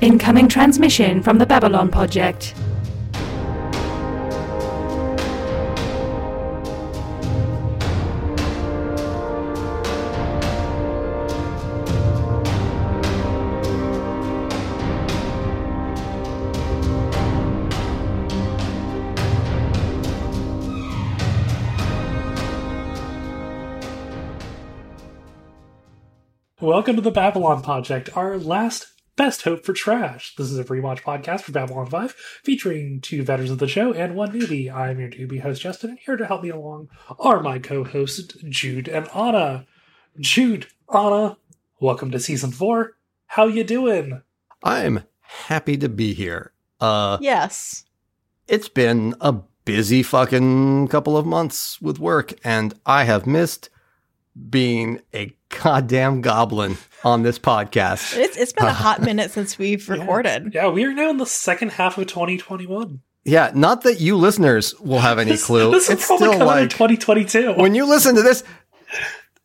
Incoming transmission from the Babylon Podject. Welcome to the Babylon Podject, our last best hope for trash. This is a rewatch podcast for Babylon 5, featuring two veterans of the show and one newbie. I'm your newbie host, Justen, and here to help me along are my co-hosts, Jude and Ana. Jude, Ana, welcome to season four. How you doing? I'm happy to be here. Uh, Yes. it's been a busy fucking couple of months with work, and I have missed being a goddamn goblin on this podcast. It's it's been a hot minute since we've recorded. Yeah, we are now in the second half of 2021. Yeah, not that you listeners will have any clue. This, it's is probably still coming in like 2022. when you listen to this.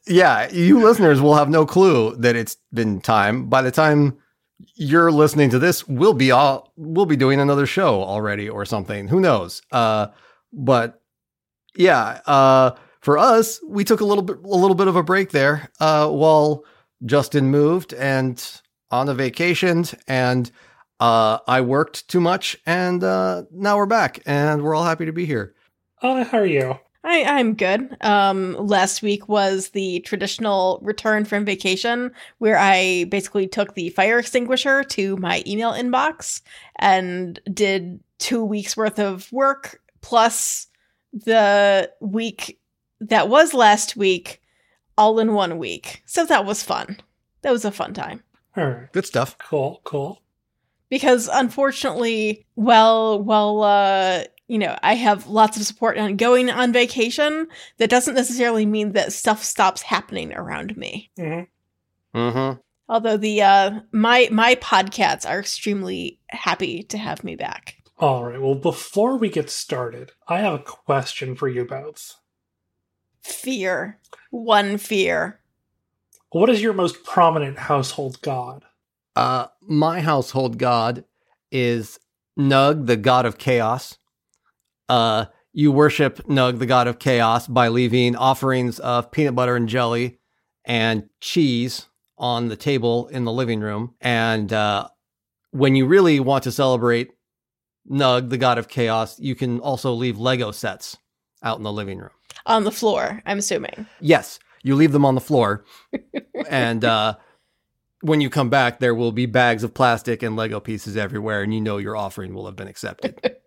Yeah, you listeners will have no clue that it's been time. By the time you're listening to this, we'll be all we'll be doing another show already or something. Who knows? Uh, but yeah, uh, for us, we took a little bit a little bit of a break there uh, while Justen moved and on a vacation, and uh, I worked too much, and uh, now we're back, and we're all happy to be here. Ana, how are you? I, I'm good. Um, last week was the traditional return from vacation where I basically took the fire extinguisher to my email inbox and did two weeks worth of work plus the week that was last week all in one week. So that was fun. That was a fun time. All right. Good stuff. Cool, cool. because unfortunately well well uh you know i have lots of support on going on vacation that doesn't necessarily mean that stuff stops happening around me hmm Mm-hmm. although the uh my my podcasts are extremely happy to have me back All right. Well, before we get started, I have a question for you both. Fear one fear What is your most prominent household god? Uh, my household god is Nug, the god of chaos. Uh, you worship Nug, the god of chaos, by leaving offerings of peanut butter and jelly and cheese on the table in the living room. And uh, when you really want to celebrate Nug, the god of chaos, you can also leave Lego sets out in the living room. On the floor i'm assuming. Yes, you leave them on the floor, and uh, when you come back, there will be bags of plastic and Lego pieces everywhere, and you know your offering will have been accepted.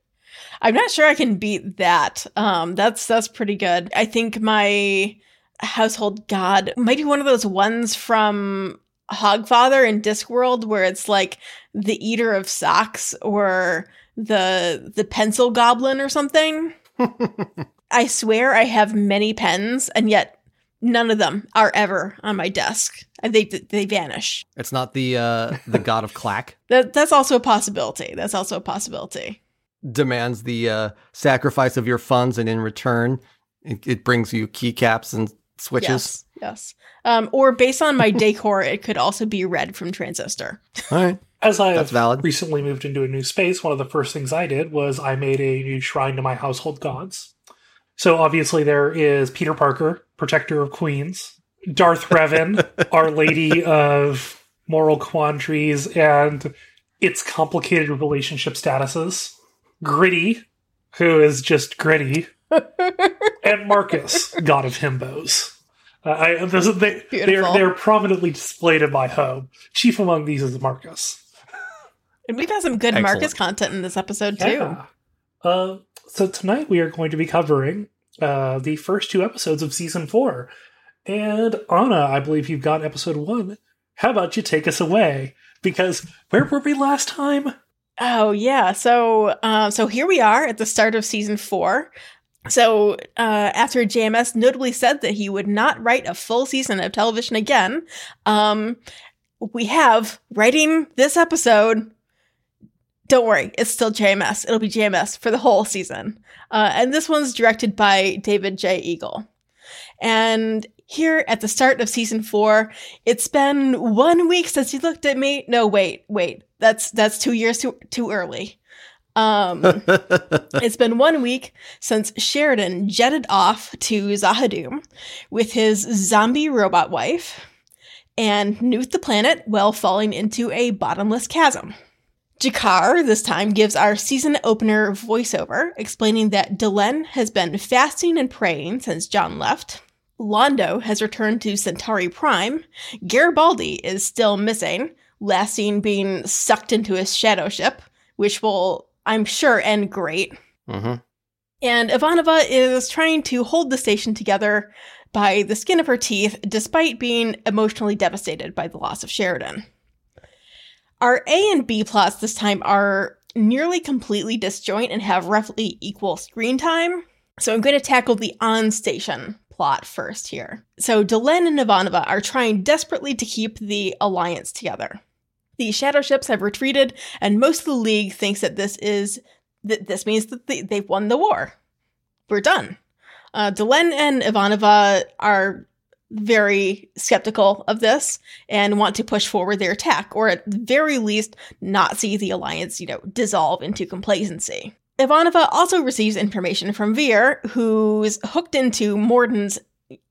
i'm not sure i can beat that. Um that's that's pretty good. I think my household god might be one of those ones from hogfather in discworld where it's like the eater of socks or the the pencil goblin or something i swear i have many pens and yet none of them are ever on my desk they they vanish it's not the uh, the god of clack that that's also a possibility that's also a possibility demands the uh, sacrifice of your funds, and in return, it, it brings you keycaps and switches. Yes, yes. Um, or based on my decor, it could also be red from Transistor. All right, As I That's have valid. recently moved into a new space, one of the first things I did was I made a new shrine to my household gods. So obviously there is Peter Parker, protector of queens, Darth Revan, Our Lady of moral quandaries and its complicated relationship statuses, Gritty, who is just gritty, and Marcus, god of himbos. Uh, I, those, are- they, they're, they're prominently displayed in my home. Chief among these is Marcus. And we've had some good Excellent. Marcus content in this episode too. Yeah. Uh, so tonight we are going to be covering uh, the first two episodes of season four. And Ana, I believe you've got episode one. How about you take us away? Because where were we last time? Oh yeah. So uh, so here we are at the start of season four. So uh, after JMS notably said that he would not write a full season of television again, um, we have writing this episode. Don't worry, it's still JMS. It'll be JMS for the whole season. Uh, and this one's directed by David J. Eagle. And Here at the start of season four, it's been one week since you looked at me. No, wait, wait. That's that's two years too too early. Um, it's been one week since Sheridan jetted off to Z'ha'dum with his zombie robot wife and nuked the planet while falling into a bottomless chasm. G'Kar this time gives our season opener voiceover, explaining that Delenn has been fasting and praying since John left. Londo has returned to Centauri Prime. Garibaldi is still missing, last seen being sucked into his shadow ship, which will, I'm sure, end great. hmm And Ivanova is trying to hold the station together by the skin of her teeth, despite being emotionally devastated by the loss of Sheridan. Our A and B plots this time are nearly completely disjoint and have roughly equal screen time. So I'm going to tackle the on station plot first here. So Delenn and Ivanova are trying desperately to keep the alliance together. The shadow ships have retreated, and most of the league thinks that this is that this means that they, they've won the war. We're done. Uh, Delenn and Ivanova are very skeptical of this and want to push forward their attack, or at very least, not see the alliance, you know, dissolve into complacency. Ivanova also receives information from Vir, who's hooked into Morden's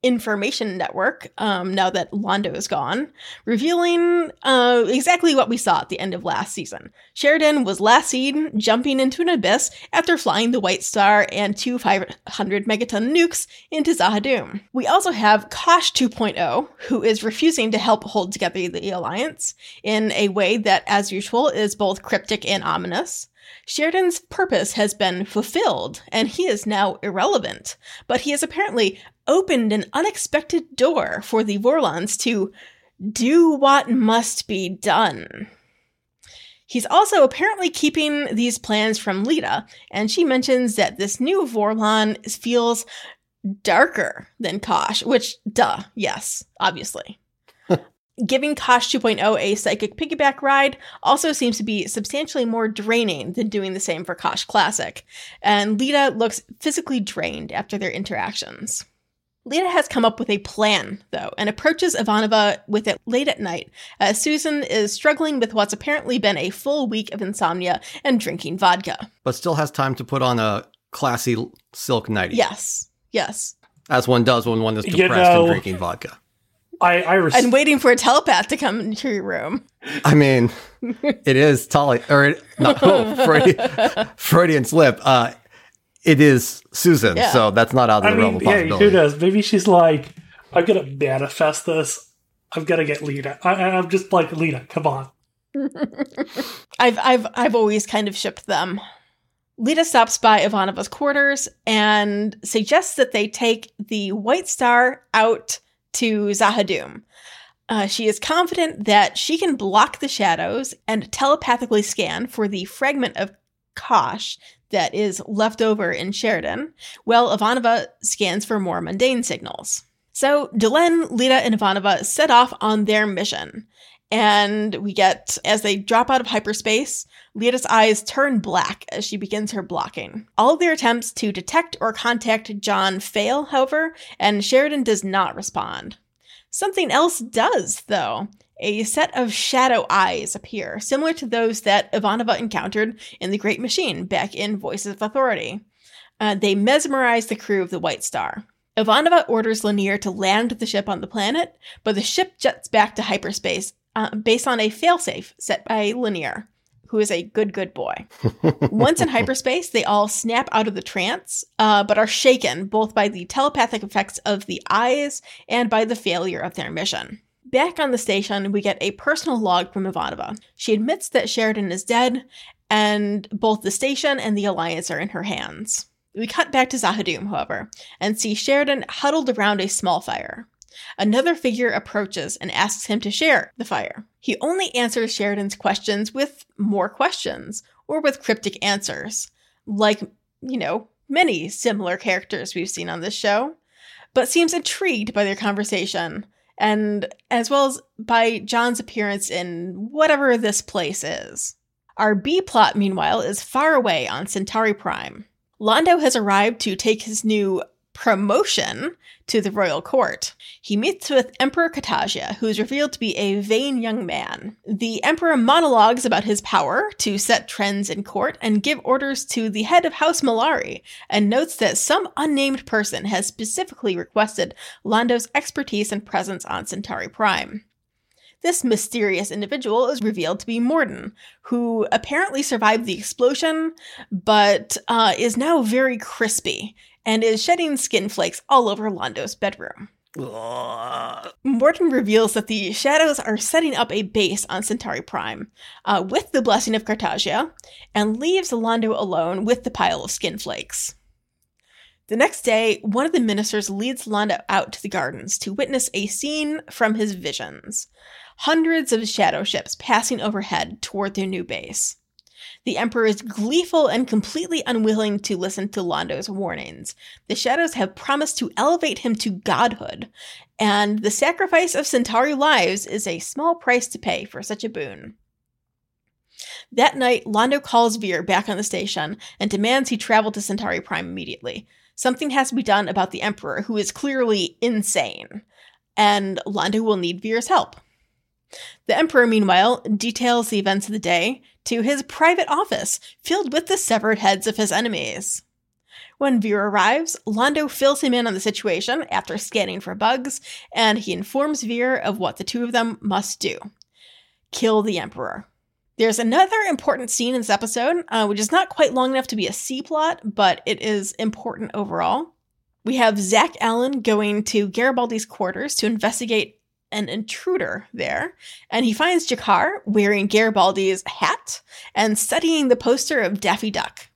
information network um, now that Londo is gone, revealing uh, exactly what we saw at the end of last season. Sheridan was last seen jumping into an abyss after flying the White Star and two 500 megaton nukes into Z'ha'dum. We also have Kosh 2.0, who is refusing to help hold together the Alliance in a way that, as usual, is both cryptic and ominous. Sheridan's purpose has been fulfilled, and he is now irrelevant, but he is apparently opened an unexpected door for the Vorlons to do what must be done. He's also apparently keeping these plans from Lyta, and she mentions that this new Vorlon feels darker than Kosh, which, duh, yes, obviously. Giving Kosh 2.0 a psychic piggyback ride also seems to be substantially more draining than doing the same for Kosh Classic, and Lyta looks physically drained after their interactions. Lyta has come up with a plan, though, and approaches Ivanova with it late at night, as Susan is struggling with what's apparently been a full week of insomnia and drinking vodka. But still has time to put on a classy silk nightie. Yes, yes. As one does when one is You depressed know- and drinking vodka. I, I res- And waiting for a telepath to come into your room. I mean, it is Talia, or it, not, oh, Freudian, Freudian slip. Uh, it is Susan, Yeah. so that's not out of I the realm mean, of yeah, possibility. who knows? Maybe she's like, I'm gonna manifest this. I'm gonna get Lyta. I, I- I'm just like Lyta. Come on. I've I've I've always kind of shipped them. Lyta stops by Ivanova's quarters and suggests that they take the White Star out to Z'ha'dum. Uh, she is confident that she can block the shadows and telepathically scan for the fragment of Kosh that is left over in Sheridan, while Ivanova scans for more mundane signals. So Delenn, Lyta, and Ivanova set off on their mission. And we get, as they drop out of hyperspace, Lyta's eyes turn black as she begins her blocking. All their attempts to detect or contact John fail, however, and Sheridan does not respond. Something else does, though. A set of shadow eyes appear, similar to those that Ivanova encountered in The Great Machine back in Voices of Authority. Uh, they mesmerize the crew of the White Star. Ivanova orders Lennier to land the ship on the planet, but the ship jets back to hyperspace uh, based on a failsafe set by Lennier, who is a good, good boy. Once in hyperspace, they all snap out of the trance, uh, but are shaken both by the telepathic effects of the eyes and by the failure of their mission. Back on the station, we get a personal log from Ivanova. She admits that Sheridan is dead, and both the station and the Alliance are in her hands. We cut back to Z'ha'dum, however, and see Sheridan huddled around a small fire. Another figure approaches and asks him to share the fire. He only answers Sheridan's questions with more questions, or with cryptic answers, like, you know, many similar characters we've seen on this show, but seems intrigued by their conversation, and as well as by John's appearance in whatever this place is. Our B plot, meanwhile, is far away on Centauri Prime. Londo has arrived to take his new promotion to the royal court. He meets with Emperor Cartagia, who is revealed to be a vain young man. The emperor monologues about his power to set trends in court and give orders to the head of House Mollari, and notes that some unnamed person has specifically requested Londo's expertise and presence on Centauri Prime. This mysterious individual is revealed to be Morden, who apparently survived the explosion, but uh, is now very crispy and is shedding skin flakes all over Londo's bedroom. Morden reveals that the Shadows are setting up a base on Centauri Prime uh, with the blessing of Cartagia and leaves Londo alone with the pile of skin flakes. The next day, one of the ministers leads Londo out to the gardens to witness a scene from his visions hundreds of shadow ships passing overhead toward their new base. The Emperor is gleeful and completely unwilling to listen to Londo's warnings. The Shadows have promised to elevate him to godhood, and the sacrifice of Centauri lives is a small price to pay for such a boon. That night, Londo calls Vir back on the station and demands he travel to Centauri Prime immediately. Something has to be done about the Emperor, who is clearly insane, and Londo will need Vir's help. The Emperor, meanwhile, details the events of the day to his private office filled with the severed heads of his enemies. When Vir arrives, Londo fills him in on the situation after scanning for bugs, and he informs Vir of what the two of them must do kill the Emperor. There's another important scene in this episode, uh, which is not quite long enough to be a C plot, but it is important overall. We have Zach Allen going to Garibaldi's quarters to investigate an intruder there, and he finds G'Kar wearing Garibaldi's hat and studying the poster of Daffy Duck.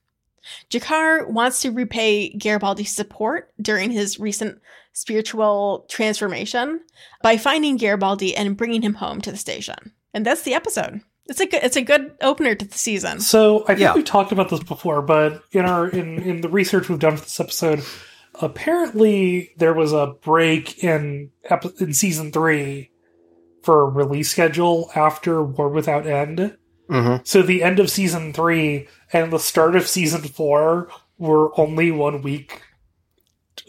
G'Kar wants to repay Garibaldi's support during his recent spiritual transformation by finding Garibaldi and bringing him home to the station. And that's the episode. It's a good, it's a good opener to the season. So I think Yeah. we talked about this before, but in our in in the research we've done for this episode, apparently there was a break in epi- in season three for a release schedule after War Without End. hmm So the end of season three and the start of season four were only one week.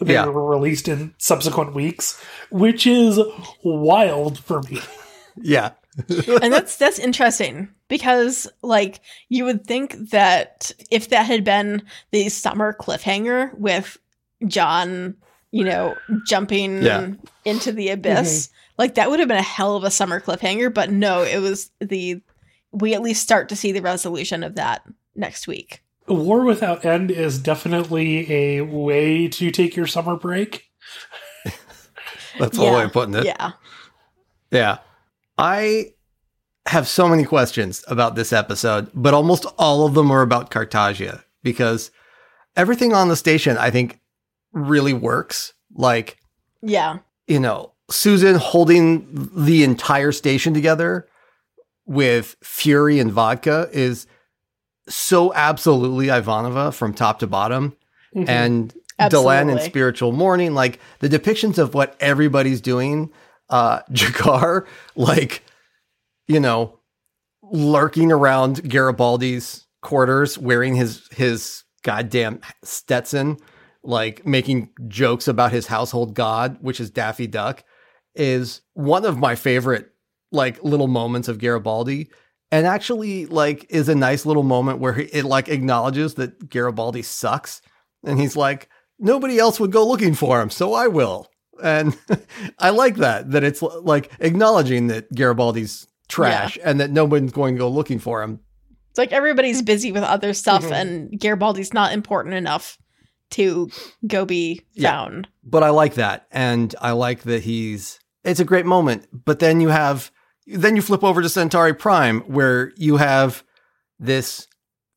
They Yeah. were released in subsequent weeks, which is wild for me. Yeah. and that's that's interesting because like you would think that if that had been the summer cliffhanger with John, you know, jumping Yeah. into the mm-hmm. abyss, like that would have been a hell of a summer cliffhanger, but no, it was the we at least start to see the resolution of that next week. War Without End is definitely a way to take your summer break. That's one Yeah. way of putting it. Yeah. Yeah. I have so many questions about this episode, but almost all of them are about Cartagia because everything on the station, I think, really works. Like, Yeah. you know, Susan holding the entire station together with Fury and vodka is so absolutely Ivanova from top to bottom. Mhm. And Absolutely. Delenn and Spiritual Mourning, like the depictions of what everybody's doing, uh, G'Kar, like, you know, lurking around Garibaldi's quarters wearing his his goddamn Stetson, like making jokes about his household god, which is Daffy Duck, is one of my favorite like little moments of Garibaldi. And actually, like, is a nice little moment where he- it like acknowledges that Garibaldi sucks, and he's like, nobody else would go looking for him, so I will. And I like that that it's like acknowledging that Garibaldi's trash and that nobody's going to go looking for him. It's like everybody's busy with other stuff Mhm. and Garibaldi's not important enough to go be Yeah. found. But I like that, and I like that he's. It's a great moment, but then you have, then you flip over to Centauri Prime, where you have this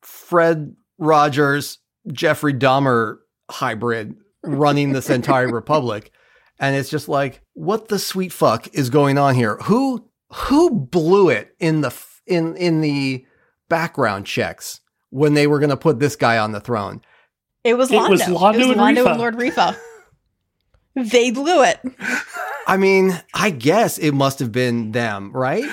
Fred Rogers, Jeffrey Dahmer hybrid running the Centauri Republic, and it's just like, what the sweet fuck is going on here? Who who blew it in the in in the background checks when they were going to put this guy on the throne? It was It Londo. was Londo and Londo Refa. and Lord Refa. they blew it. I mean, I guess it must have been them, right?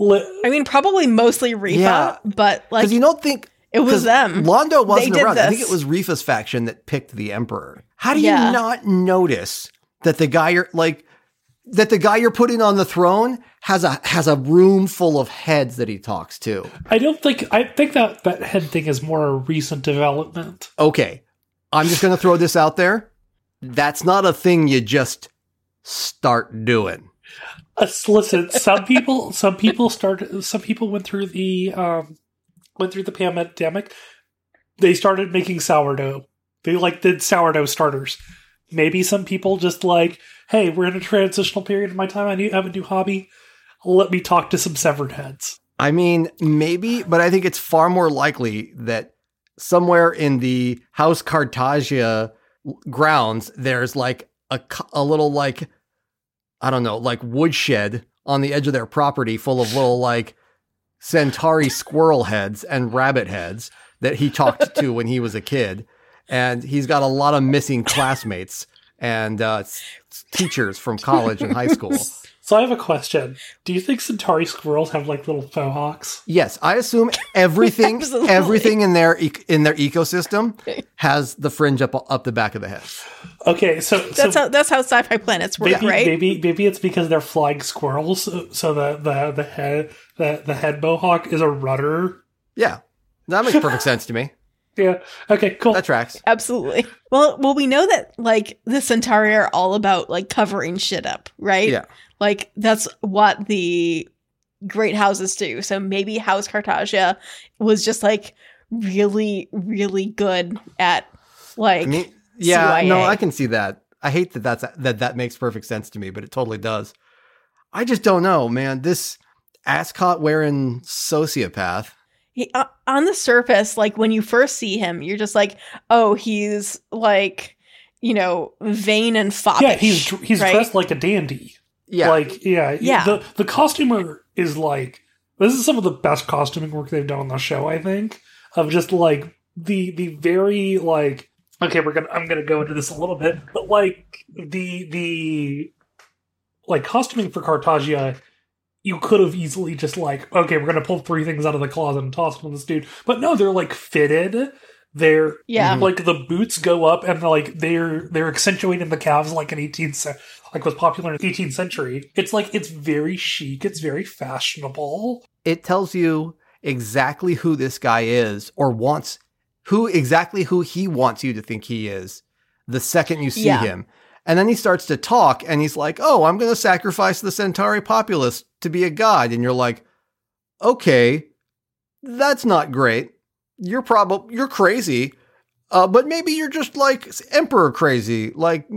I mean, probably mostly Refa, Yeah. but like Because you don't think it was them. Londo wasn't did around. I think it was Refa's faction that picked the emperor. How do you not notice that the guy you're like that the guy you're putting on the throne has a has a room full of heads that he talks to? I don't think I think that that head thing is more a recent development. Okay. I'm just going to throw this out there. That's not a thing you just start doing. Uh, listen, some people, some people started, some people went through the, um, went through the pandemic. They started making sourdough. They like did sourdough starters. Maybe some people just like, hey, we're in a transitional period of my time. I need have a new hobby. Let me talk to some severed heads. I mean, maybe, but I think it's far more likely that somewhere in the House Cartagia grounds, there's like a, a little like, I don't know, like woodshed on the edge of their property full of little like Centauri squirrel heads and rabbit heads that he talked to when he was a kid. And he's got a lot of missing classmates and uh, teachers from college and high school. So I have a question. Do you think Centauri squirrels have like little faux hawks? Yes, I assume everything everything in their in their ecosystem has the fringe up up the back of the head. Okay, so That's so how that's how sci-fi planets work, maybe, right? maybe maybe it's because they're flying squirrels, so, so the, the the head the the head mohawk is a rudder. Yeah, that makes perfect sense to me. Yeah. Okay. Cool. That tracks. Absolutely. Well, well, we know that like the Centauri are all about like covering shit up, right? Yeah. Like that's what the great houses do. So maybe House Cartagia was just like really, really good at like I mean, yeah, no, CYA. I can see that. I hate that that's that that makes perfect sense to me, but it totally does. I just don't know, man. This ascot wearing sociopath. He, uh, on the surface, like when you first see him, you're just like, oh, he's like, you know, vain and foppish. yeah, he's he's right? dressed like a dandy. Yeah, Like yeah, Yeah. The the costumer is like this is some of the best costuming work they've done on the show. I think of just like the the very like okay, we're gonna I'm gonna go into this a little bit, but like the the like costuming for Cartagia. You could have easily just like, okay, we're gonna pull three things out of the closet and toss them on this dude. But no, they're like fitted. They're Yeah. Mm-hmm. like the boots go up and like they're they're accentuating the calves like an 18th ce- like was popular in the 18th century. It's like it's very chic, it's very fashionable. it tells you exactly who this guy is or wants who exactly who he wants you to think he is the second you see Yeah. him. And then he starts to talk and he's like, "Oh, I'm going to sacrifice the Centauri populace to be a god." And you're like, "Okay, that's not great. You're probably you're crazy. Uh, but maybe you're just like emperor crazy, like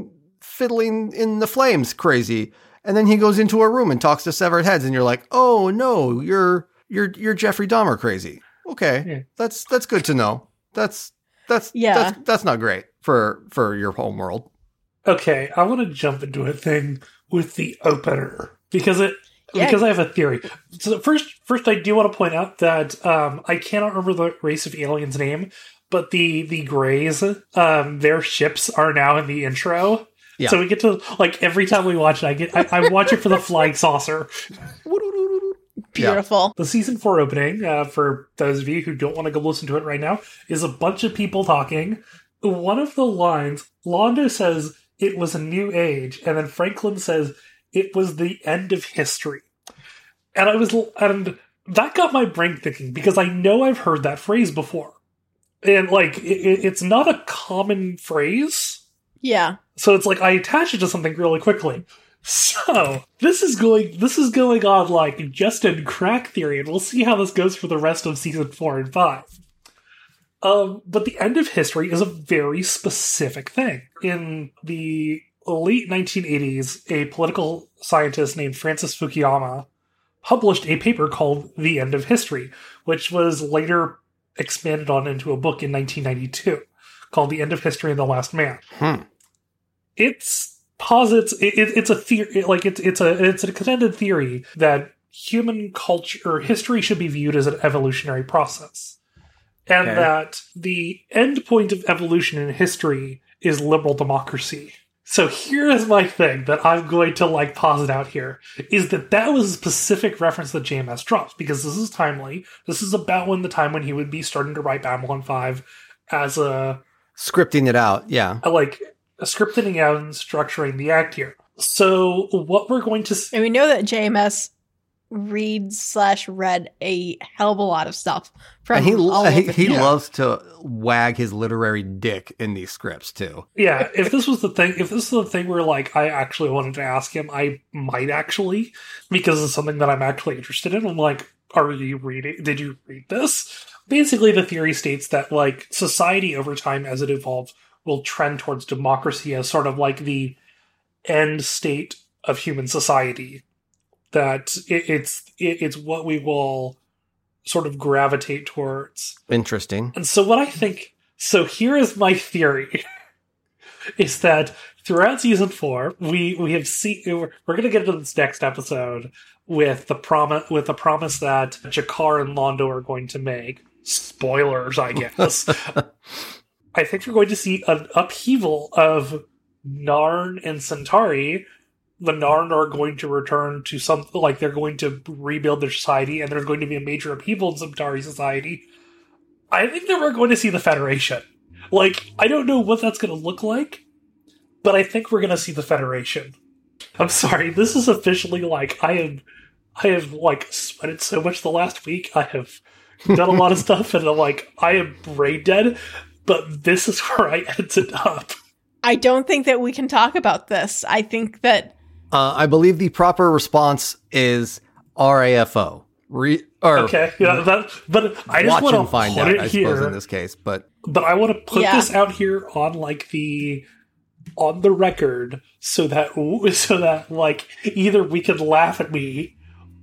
fiddling in the flames crazy." And then he goes into a room and talks to severed heads, and you're like, "Oh no, you're you're you're Jeffrey Dahmer crazy." Okay, Yeah. that's that's good to know. That's that's Yeah. that's that's not great for for your home world. Okay, I want to jump into a thing with the opener because it Yeah. because I have a theory. So first, first I do want to point out that um, I cannot remember the race of aliens name, but the the Greys, um, their ships are now in the intro. Yeah. So we get to like every time we watch it, I get I, I watch it for the flying saucer. beautiful. The season four opening, uh, for those of you who don't want to go listen to it right now, is a bunch of people talking. One of the lines, Londo says it was a new age, and then Franklin says it was the end of history. And I was, and that got my brain thinking because I know I've heard that phrase before, and like it, it- it's not a common phrase. Yeah. So it's like I attach it to something really quickly. So this is going this is going on like just in crack theory, and we'll see how this goes for the rest of season four and five. Um, but the end of history is a very specific thing. In the late 1980s, a political scientist named Francis Fukuyama published a paper called The End of History, which was later expanded on into a book in 1992 called The End of History and the Last Man Hmm. it's posits it, it- it's a theory like it's it's a it's an extended theory that human culture or history should be viewed as an evolutionary process and Okay. that the end point of evolution in history is liberal democracy so here is my thing that i'm going to like posit out here is that that was a specific reference that jms drops because this is timely this is about when the time when he would be starting to write babylon 5 as a Scripting it out, yeah. uh, like scripting out and structuring the act here. So what we're going to see And we know that JMS reads slash read a hell of a lot of stuff from and he all he, he Yeah. loves to wag his literary dick in these scripts too. Yeah, if this was the thing, if this is the thing where like I actually wanted to ask him, I might actually because it's something that I'm actually interested in. I'm like, are you reading? Did you read this? Basically, the theory states that like society over time as it evolves will trend towards democracy as sort of like the end state of human society. That it, it's it, it's what we will sort of gravitate towards. Interesting. And so what I think so here is my theory is that throughout season 4 we we have seen we're, we're going to get into this next episode with the promise with the promise that G'Kar and Londo are going to make spoilers I guess. I think we're going to see an upheaval of Narn and Centauri. The Narn are going to return to something like they're going to rebuild their society, and there's going to be a major upheaval in Centauri society. I think that we're going to see the Federation. Like, I don't know what that's going to look like, but I think we're going to see the Federation. I'm sorry, this is officially like I am. I have like sweated so much the last week. I have done a lot of stuff, and I'm like I am brain dead. But this is where I ended up. I don't think that we can talk about this. I think that Uh, I believe the proper response is RAFO. Re- or Okay, yeah, that. But I just want to find put out, it I suppose, here. in this case. But but I want to put Yeah. this out here on like the on the record so that so that like either we could laugh at me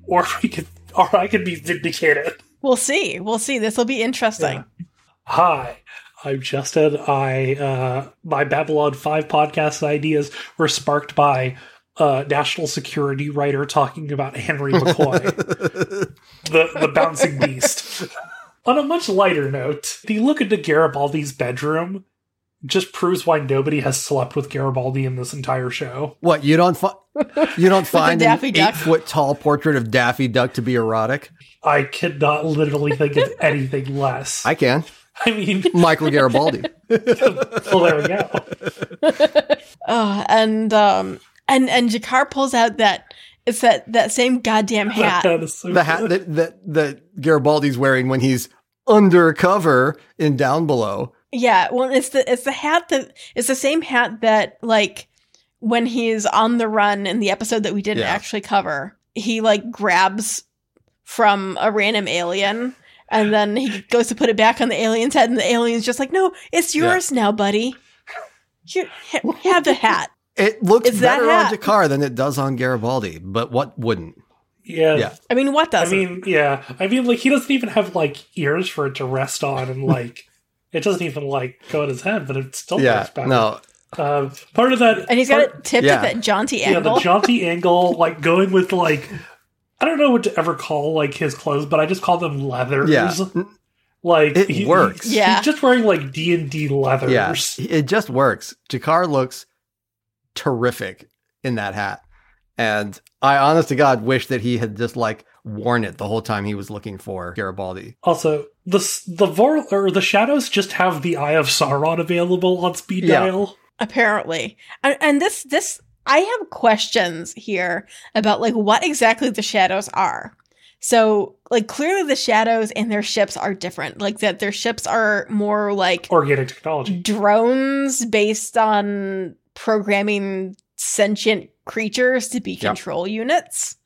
or we could or I could be vindicated. we'll see. We'll see. This will be interesting. Hi, I'm Justen. I uh my Babylon 5 podcast ideas were sparked by uh national security writer talking about Henry McCoy, the the bouncing beast. On a much lighter note, the look into Garibaldi's bedroom just proves why nobody has slept with Garibaldi in this entire show. what you don't fi- you don't find an Daffy eight Duck. foot tall portrait of Daffy Duck to be erotic? I cannot literally think of anything less. I can. I mean, Michael Garibaldi. well, there we go. Uh, and um and and G'Kar pulls out that it's that that same goddamn hat. That is so the hat that, that that Garibaldi's wearing when he's undercover in Down Below. Yeah, well, it's the it's the hat that it's the same hat that like when he's on the run in the episode that we didn't Yeah. actually cover, he like grabs from a random alien and then he goes to put it back on the alien's head and the alien's just like, "No, it's Yeah. yours now, buddy. You ha- have the hat." It looks It's that better on hat. G'Kar than it does on Garibaldi, but what wouldn't? Yeah. Yeah. I mean, what doesn't? I mean, yeah. I mean, like, he doesn't even have, like, ears for it to rest on, and, like, it doesn't even, like, go in his head, but it still Yeah, looks better. no, Um, part of that. and he's got part, it tipped yeah. at that jaunty angle. Yeah, the jaunty angle, like, going with, like, I don't know what to ever call, like, his clothes, but I just call them leathers. yeah, Like, It he- works. he- Yeah. He's just wearing, like, D&D leathers. yeah. It just works. G'Kar looks terrific in that hat, and I, honest to God, wish that he had just like worn it the whole time he was looking for Garibaldi. Also, the the vor or the shadows just have the Eye of Sauron available on speed Yeah. dial. apparently and, and this this i have questions here about like what exactly the shadows are so like clearly the shadows and their ships are different like that their ships are more like Organic technology. drones based on programming sentient creatures to be Yep. control units.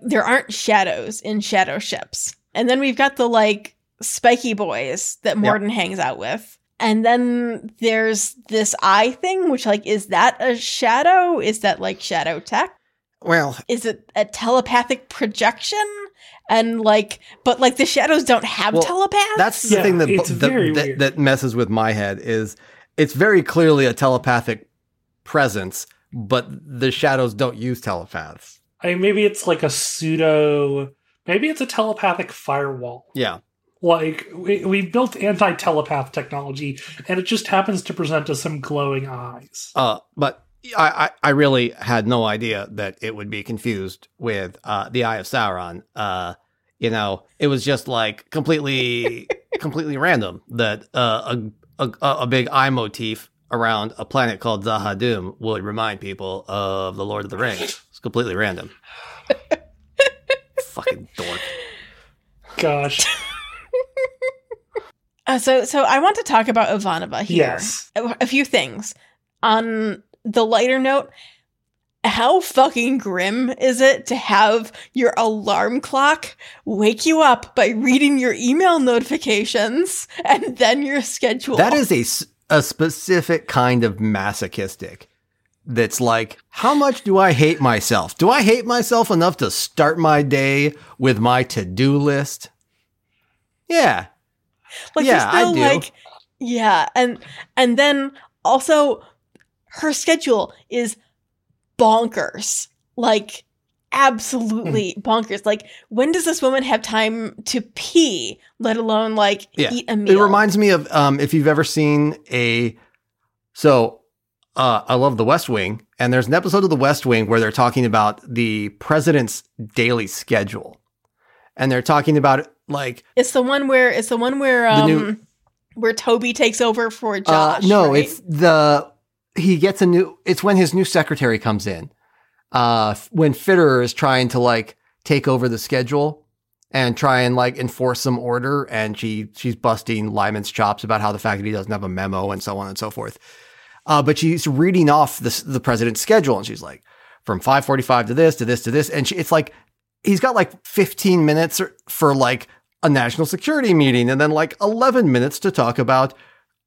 There aren't shadows in shadow ships. And then we've got the like spiky boys that morden hangs out with. And then there's this eye thing which like is that a shadow? Is that like shadow tech? Well, is it a telepathic projection? And like but like the shadows don't have Well, telepaths? that's the Yeah, thing that, it's that, that that messes with my head is it's very clearly a telepathic presence, but the shadows don't use telepaths. I mean, maybe it's like a pseudo. Maybe it's a telepathic firewall. Yeah, Like we, we built anti-telepath technology, and it just happens to present us some glowing eyes. uh, but I, I I really had no idea that it would be confused with uh, the Eye of Sauron. Uh, you know, it was just like completely completely random that uh, a, a a big eye motif around a planet called Z'ha'dum would remind people of the Lord of the Rings. It's completely random. Fucking dork. Gosh. Uh, so, so I want to talk about Ivanova here. Yes. A, a few things. On the lighter note, how fucking grim is it to have your alarm clock wake you up by reading your email notifications and then your schedule? That is a, s- a specific kind of masochistic. That's like, how much do I hate myself? Do I hate myself enough to start my day with my to do list? Yeah. like yeah, I do. like yeah, and and then also her schedule is bonkers. Like absolutely Hmm. bonkers. Like when does this woman have time to pee, let alone like Yeah. eat a meal? It reminds me of um, if you've ever seen a. So, uh, I love The West Wing, and there's an episode of The West Wing where they're talking about the president's daily schedule, and they're talking about like It's the one where it's the one where um new- where Toby takes over for uh, Josh. no, right? it's the he gets a new. It's when his new secretary comes in. Uh, when Fiderer is trying to like take over the schedule and try and like enforce some order, and she she's busting Lyman's chops about how the fact that he doesn't have a memo and so on and so forth. Uh, but she's reading off the the president's schedule, and she's like, from five forty five to this to this to this, and she, it's like he's got like fifteen minutes for like a national security meeting, and then like eleven minutes to talk about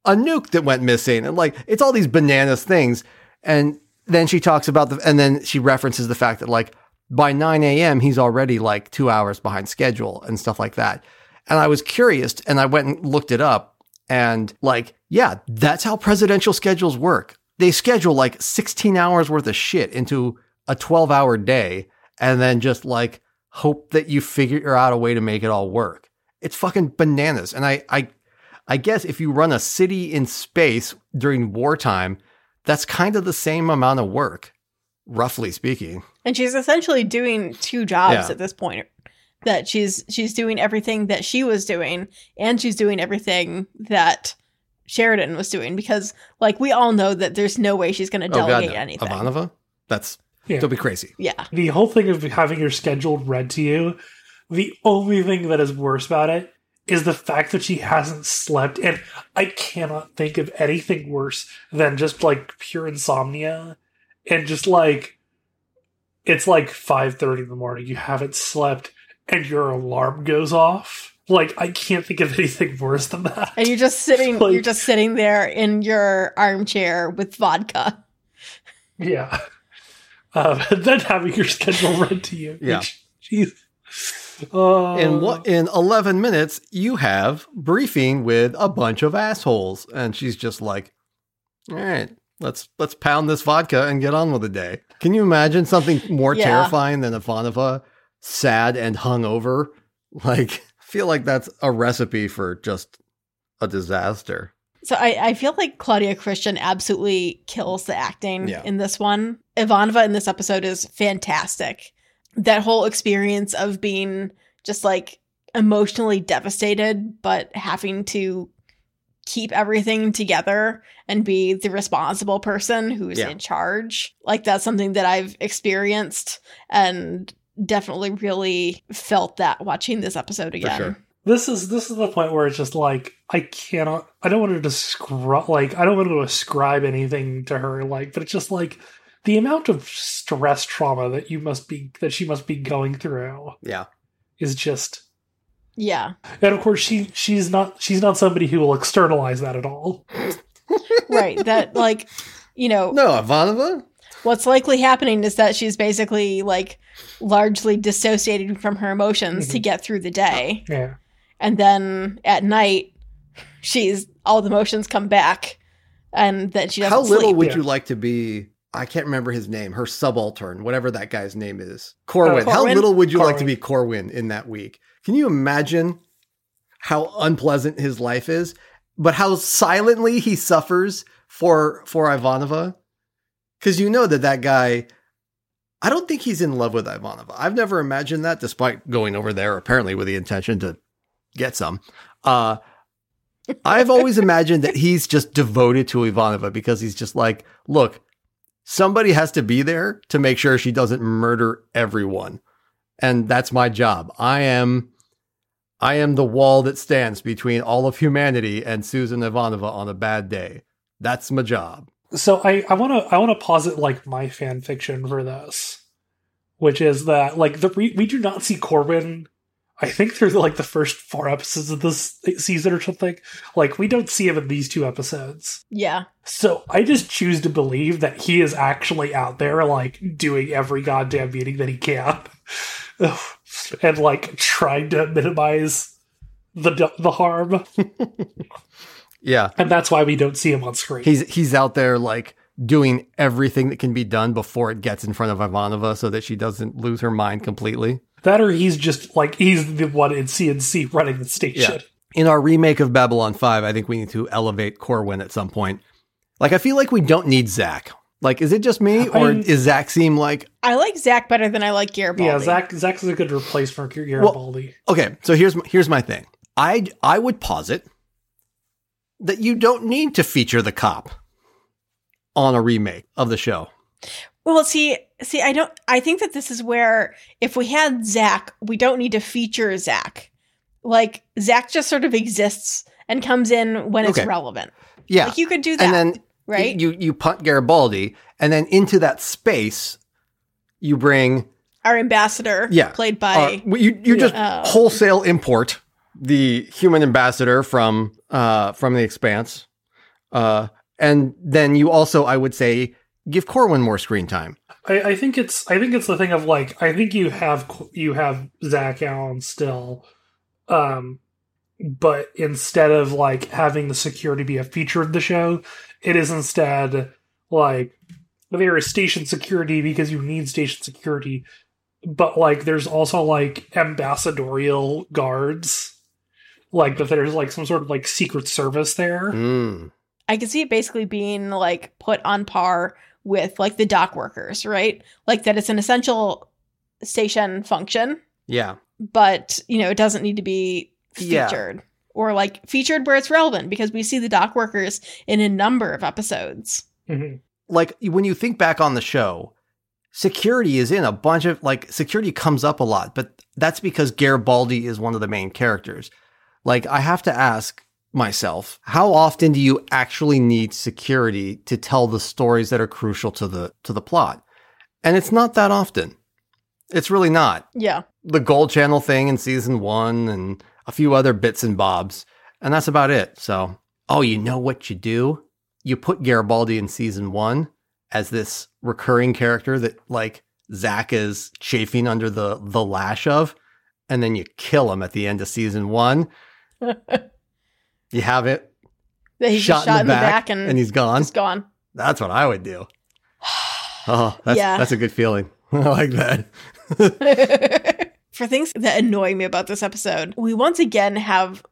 a nuke that went missing, and like it's all these bananas things, and then she talks about the, and then she references the fact that like by 9 a.m. he's already like two hours behind schedule and stuff like that. And I was curious and I went and looked it up and like, yeah, that's how presidential schedules work. They schedule like 16 hours worth of shit into a 12 hour day and then just like hope that you figure out a way to make it all work. It's fucking bananas. And I, I, I guess if you run a city in space during wartime, that's kind of the same amount of work, roughly speaking. And she's essentially doing two jobs Yeah. at this point. That she's she's doing everything that she was doing, and she's doing everything that Sheridan was doing. Because, like, we all know that there's no way she's going oh, to delegate no. anything. Ivanova? That's Yeah. don't be crazy. Yeah, The whole thing of having your schedule read to you, the only thing that is worse about it is the fact that she hasn't slept. And I cannot think of anything worse than just like pure insomnia and just like it's like 5:30 in the morning you haven't slept and your alarm goes off. Like I can't think of anything worse than that. and you're just sitting Like- you're just sitting there in your armchair with vodka. Yeah. Um, and then having your schedule read to you. Yeah. Jeez. Uh, In what in 11 minutes you have briefing with a bunch of assholes and she's just like, "All right, let's let's pound this vodka and get on with the day." Can you imagine something more Yeah. terrifying than Ivanova sad and hungover? Like, I feel like that's a recipe for just a disaster. So I, I feel like Claudia Christian absolutely kills the acting Yeah. in this one. Ivanova in this episode is fantastic. That whole experience of being just like emotionally devastated, but having to keep everything together and be the responsible person who's Yeah. in charge. Like that's something that I've experienced and definitely really felt that watching this episode again. sure. this is this is the point where it's just like I cannot. I don't want to describe like I don't want to ascribe anything to her. Like, but it's just like the amount of stress trauma that you must be that she must be going through Yeah. is just. Yeah. And of course, she she's not she's not somebody who will externalize that at all. Right. that like, you know, No, Ivanova? what's likely happening is that she's basically like largely dissociating from her emotions to Mhm. get through the day Yeah. and then at night she's all the emotions come back and then she doesn't How little sleep. would Yeah. you like to be? I can't remember his name. Her subaltern, whatever that guy's name is, Corwin. How Corwin? little would you like to be Corwin in that week? Can you imagine how unpleasant his life is, but how silently he suffers for for Ivanova? Because you know that that guy. I don't think he's in love with Ivanova. I've never imagined that, despite going over there apparently with the intention to get some. Uh, I've always imagined that he's just devoted to Ivanova because he's just like, look, somebody has to be there to make sure she doesn't murder everyone. And that's my job. I am I am the wall that stands between all of humanity and Susan Ivanova on a bad day. That's my job. So I I want to I want to posit like my fan fiction for this, which is that like the we, we do not see Corwin. I think through like the first four episodes of this season or something. Like we don't see him in these two episodes. Yeah. So I just choose to believe that he is actually out there like doing every goddamn meeting that he can. and like trying to minimize the the harm. Yeah. And that's why we don't see him on screen. He's he's out there like doing everything that can be done before it gets in front of Ivanova so that she doesn't lose her mind completely. that or he's just like he's the one in CNC running the station. Yeah. In our remake of Babylon 5, I think we need to elevate Corwin at some point. Like I feel like we don't need Zach. Like is it just me or I mean- is Zach seem like I like Zach better than I like Garibaldi. Yeah, Zach Zach's a good replacement for Garibaldi. Okay, so here's my- here's my thing. I I would posit that you don't need to feature the cop on a remake of the show. Well, see, see, I don't. I think that this is where if we had Zach, we don't need to feature Zach. Like Zach just sort of exists and comes in when it's relevant. Yeah, Like you could do that, and then right? you you punt Garibaldi, and then into that space you bring Our ambassador, Yeah. played uh, by you you just Uh, wholesale import the human ambassador from uh from the Expanse, uh, and then you also I would say give Corwin more screen time. I, I think it's I think it's the thing of like I think you have you have Zach Allen still, um, but instead of like having the security be a feature of the show, it is instead like there is station security because you need station security, but like there's also like ambassadorial guards, like that there's like some sort of like secret service there. Mm. I could see it basically being like put on par with like the dock workers, right? Like that it's an essential station function, Yeah, but you know, it doesn't need to be Yeah. featured. Or like featured where it's relevant because we see the dock workers in a number of episodes. Mhm. like when you think back on the show, security is in a bunch of like security comes up a lot, but that's because Garibaldi is one of the main characters. Like I have to ask myself, how often do you actually need security to tell the stories that are crucial to the to the plot? And it's not that often. It's really not. Yeah. The Gold Channel thing in season 1 and a few other bits and bobs, and that's about it. So, oh, you know what you do? you put Garibaldi in season one as this recurring character that like Zach is chafing under the the lash of, and then you kill him at the end of season one. you have it he's shot, shot in the back, and, and he's gone. just gone. That's what I would do. Oh, that's Yeah. that's a good feeling. I like that. For things that annoy me about this episode, we once again have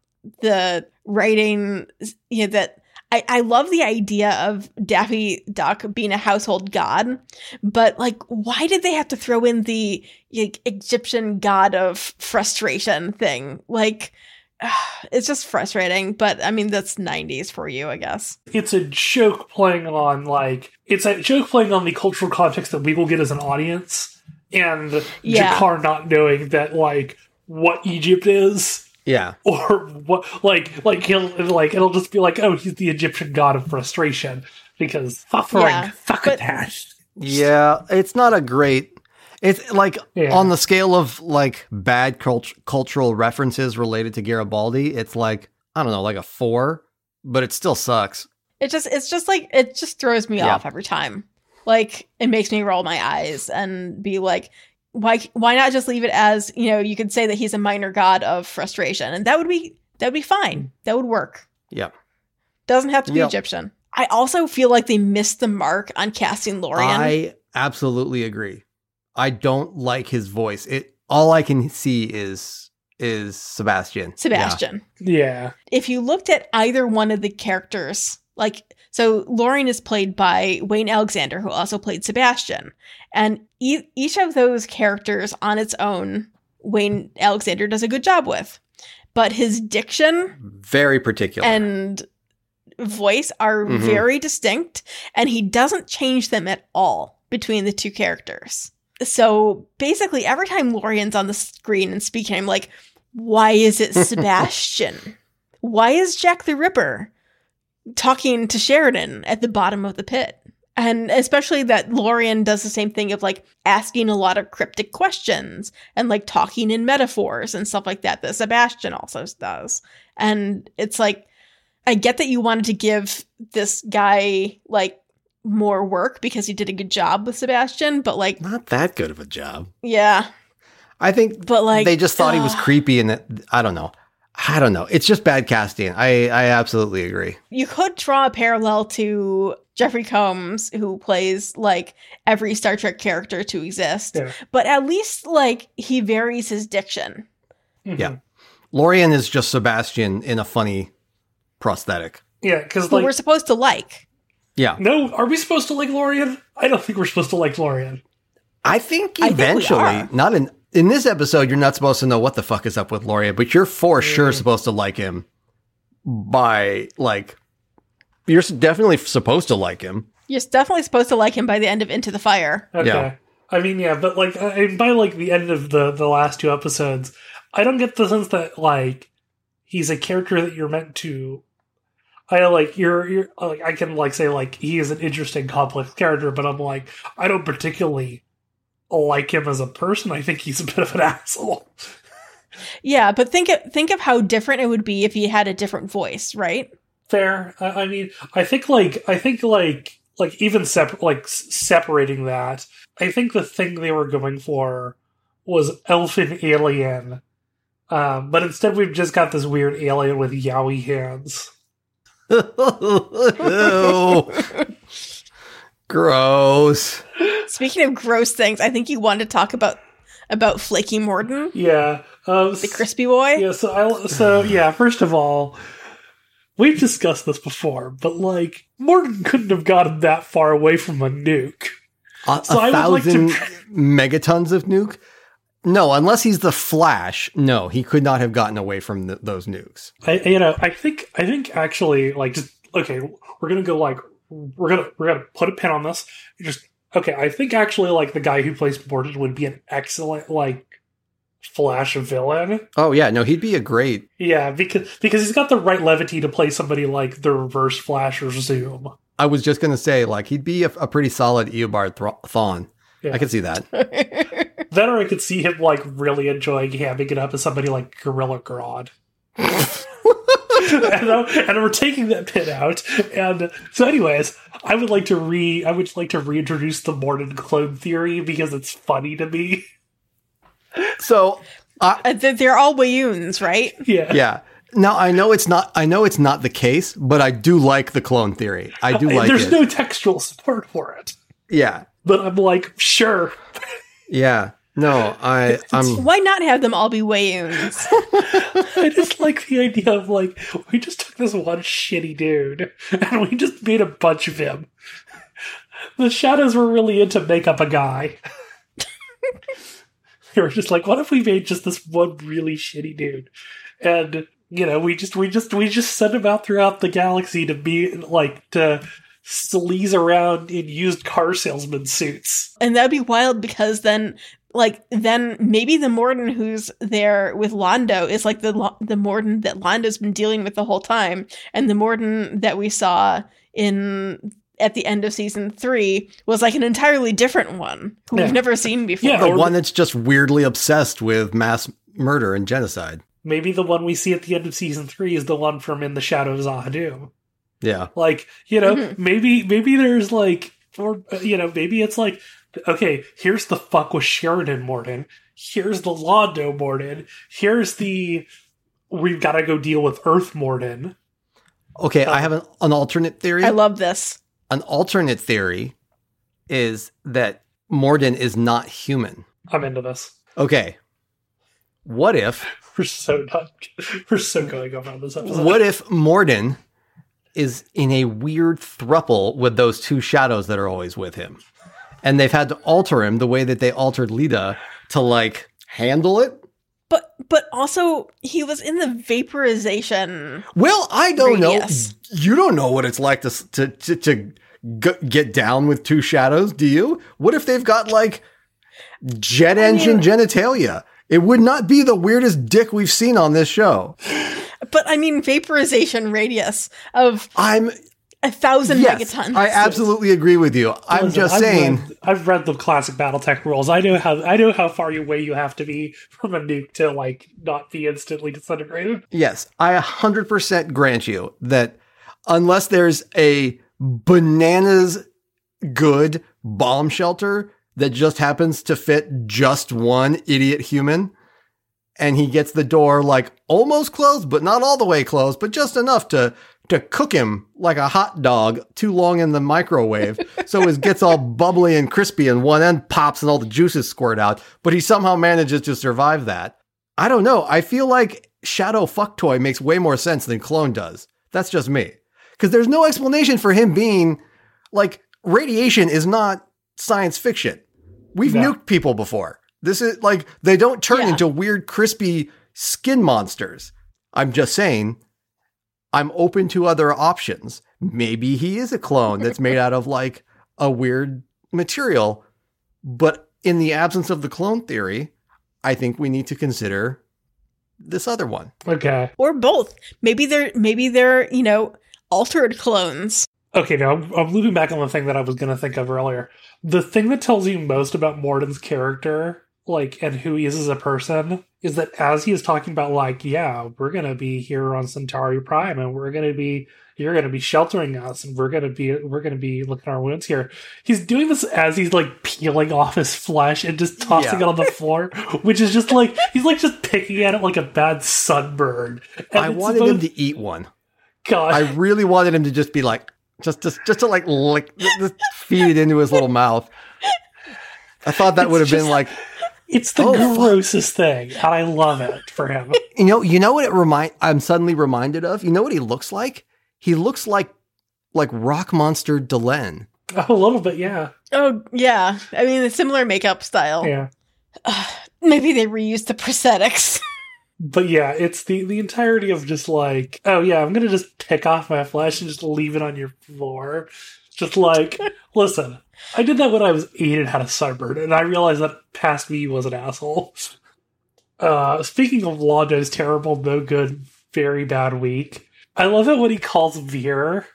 the writing you know, that I, I love the idea of Daffy Duck being a household god, but like, why did they have to throw in the like, Egyptian god of frustration thing? Like, it's just frustrating, but I mean, that's 90s for you, I guess. it's a joke playing on like it's a joke playing on the cultural context that we will get as an audience and Yeah. G'Kar not knowing that like what Egypt is Yeah. or what like like he'll like it'll just be like oh he's the Egyptian god of frustration because suffering Yeah, but- succotash. Yeah, it's not a great. It's like Yeah. on the scale of like bad cult- cultural references related to Garibaldi, it's like I don't know, like a four, but it still sucks. It just it's just like it just throws me Yeah. off every time. Like it makes me roll my eyes and be like why why not just leave it as, you know, you could say that he's a minor god of frustration and that would be that would be fine. That would work. Yeah, Doesn't have to be Yep. Egyptian. I also feel like they missed the mark on casting Lorian. I absolutely agree. I don't like his voice. It all I can see is is Sebastian. Sebastian. Yeah. If you looked at either one of the characters, like so Lorian is played by Wayne Alexander, who also played Sebastian. And e- each of those characters on its own, Wayne Alexander does a good job with. but his diction Very particular. and voice are Mhm. very distinct and he doesn't change them at all between the two characters. So basically every time Lorian's on the screen and speaking I'm like why is it Sebastian? why is Jack the Ripper talking to Sheridan at the bottom of the pit? And especially that Lorian does the same thing of like asking a lot of cryptic questions and like talking in metaphors and stuff like that that Sebastian also does. And it's like I get that you wanted to give this guy like more work because he did a good job with Sebastian, but like Not that good of a job. yeah, I think but like they just thought he was creepy and that, I don't know. I don't know. It's just bad casting. I, I absolutely agree. you could draw a parallel to Jeffrey Combs, who plays like every Star Trek character to exist, Yeah. but at least like he varies his diction. Mhm. Yeah. Lorian is just Sebastian in a funny prosthetic. Yeah, because like, we're supposed to like. Yeah. no, are we supposed to like Lorian? I don't think we're supposed to like Lorian. I think I think eventually, not in in this episode, you're not supposed to know what the fuck is up with Lorian, but you're for sure Mm. supposed to like him by like you're definitely supposed to like him. You're definitely supposed to like him by the end of Into the Fire. Okay. Yeah. I mean, yeah, but like I, by like the end of the the last two episodes, I don't get the sense that like he's a character that you're meant to. I like you're you're like I can like say like he is an interesting complex character, but I'm like I don't particularly like him as a person. I think he's a bit of an asshole. Yeah, but think of, think of how different it would be if he had a different voice, right? Fair. I, I mean, I think like I think like like even separate like s- separating that. I think the thing they were going for was elfin alien, um, but instead we've just got this weird alien with yowie hands. Ew. Gross. Speaking of gross things, I think you wanted to talk about about Flaky Morden, Yeah, um, the crispy boy. Yeah, so I so yeah. First of all, we've discussed this before, but like Morden couldn't have gotten that far away from a nuke. A, So a I would like to- thousand megatons of nuke? No, unless he's the Flash. No, he could not have gotten away from th those nukes. I you know I think I think actually like just okay we're gonna go like we're gonna we're gonna put a pin on this just okay I think actually like the guy who plays Morden would be an excellent like Flash villain Oh yeah, no, he'd be a great. yeah because because he's got the right levity to play somebody like the Reverse Flash or Zoom I was just gonna say, like, he'd be a, a pretty solid Eobard Thra- Thawne. Yeah. I could see that. then I could see him like really enjoying hamming it up as somebody like Gorilla Grodd. and, uh, and we're taking that pin out. And so, anyways, I would like to re I would like to reintroduce the Morden clone theory because it's funny to me. So Uh, they're, they're all Weyouns, right? Yeah, yeah. Now I know it's not. I know it's not the case, but I do like the clone theory. I do like There's it. no textual support for it, yeah, but I'm like, sure. yeah. No, I. I'm. Why not have them all be Weyouns? I just like the idea of like we just took this one shitty dude and we just made a bunch of him. The shadows were really into make up a guy. they were just like, what if we made just this one really shitty dude? And you know, we just we just we just sent him out throughout the galaxy to be like to sleaze around in used car salesman suits. and that'd be wild because then, like, then maybe the Morden who's there with Londo is like the the Morden that Londo's been dealing with the whole time, and the Morden that we saw in at the end of season three was like an entirely different one who Yeah. we've never seen before. Yeah. the one that's just weirdly obsessed with mass murder and genocide. Maybe the one we see at the end of season three is the one from In the Shadow of Z'ha'dum. Yeah. Like, you know, Mhm. maybe maybe there's like or uh, you know, maybe it's like okay, here's the fuck with Sheridan Morden. Here's the Londo Morden. Here's the we've got to go deal with Earth Morden. Okay, I uh, have an, an alternate theory. I love this. an alternate theory is that Morden is not human. I'm into this. Okay. What if We're so not we're so going over on this episode. what if Morden is in a weird thruple with those two shadows that are always with him? And they've had to alter him the way that they altered Lyta to like handle it But but also he was in the vaporization. Well, I don't Radius. know. You don't know what it's like to to to, to g- get down with two shadows, do you? What if they've got like jet engine mean- genitalia? It would not be the weirdest dick we've seen on this show. But I mean vaporization radius of I'm a thousand yes, megatons. I absolutely agree with you. I'm Listen, just I've saying. read- I've read the classic BattleTech rules. I know how I know how far away you have to be from a nuke to like not be instantly disintegrated. Yes, I 100% grant you that unless there's a bananas good bomb shelter that just happens to fit just one idiot human, and he gets the door like almost closed, but not all the way closed, but just enough to to cook him like a hot dog too long in the microwave, so it gets all bubbly and crispy, and one end pops and all the juices squirt out. But he somehow manages to survive that. I don't know. I feel like Shadow Fuck Toy makes way more sense than Clone does. That's just me. Because there's no explanation for him being like radiation is not science fiction. We've No. nuked people before. This is like they don't turn Yeah. into weird, crispy skin monsters. I'm just saying, I'm open to other options. Maybe he is a clone that's made out of like a weird material. But in the absence of the clone theory, I think we need to consider this other one. Okay. or both. Maybe they're maybe they're, you know, altered clones. Okay, now I'm, I'm looping back on the thing that I was going to think of earlier. The thing that tells you most about Morden's character, like, and who he is as a person, is that as he is talking about, like, yeah, we're going to be here on Centauri Prime, and we're going to be, you're going to be sheltering us, and we're going to be, we're going to be looking at our wounds here. He's doing this as he's like peeling off his flesh and just tossing Yeah. it on the floor, which is just like he's like just picking at it like a bad sunburn. And I wanted him to eat one. God, I really wanted him to just be like, just, just, just to like lick, just feed it into his little mouth. I thought that It's would have been like, It's the Oh, fuck. grossest thing, and I love it for him. you know, you know what it remind. I'm suddenly reminded of. You know what he looks like? He looks like, like Rock Monster Delenn. Oh, a little bit, yeah, Oh yeah. I mean a similar makeup style. yeah. Maybe they reused the prosthetics. But yeah, it's the the entirety of just like, oh yeah, I'm gonna just pick off my flesh and just leave it on your floor. Just like, listen, I did that when I was eight and had a sunburn, and I realized that past me was an asshole. Uh, speaking of Londo's terrible, no good, very bad week, I love it when he calls Vir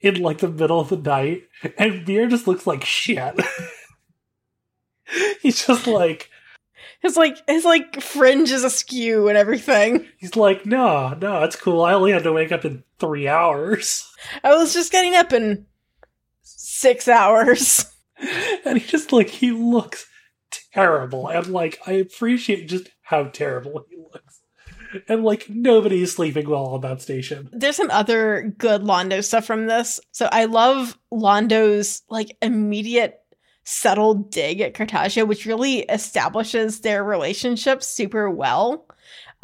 in like the middle of the night, and Vir just looks like shit. He's just like, his like his like fringe is askew and everything. He's like, no, no, it's cool. I only had to wake up in three hours. I was just getting up in six hours. And he just, like, he looks terrible. And, like, I appreciate just how terrible he looks. And, like, nobody's sleeping well on that station. There's some other good Londo stuff from this. So I love Londo's like immediate subtle dig at Cartagia, which really establishes their relationship super well.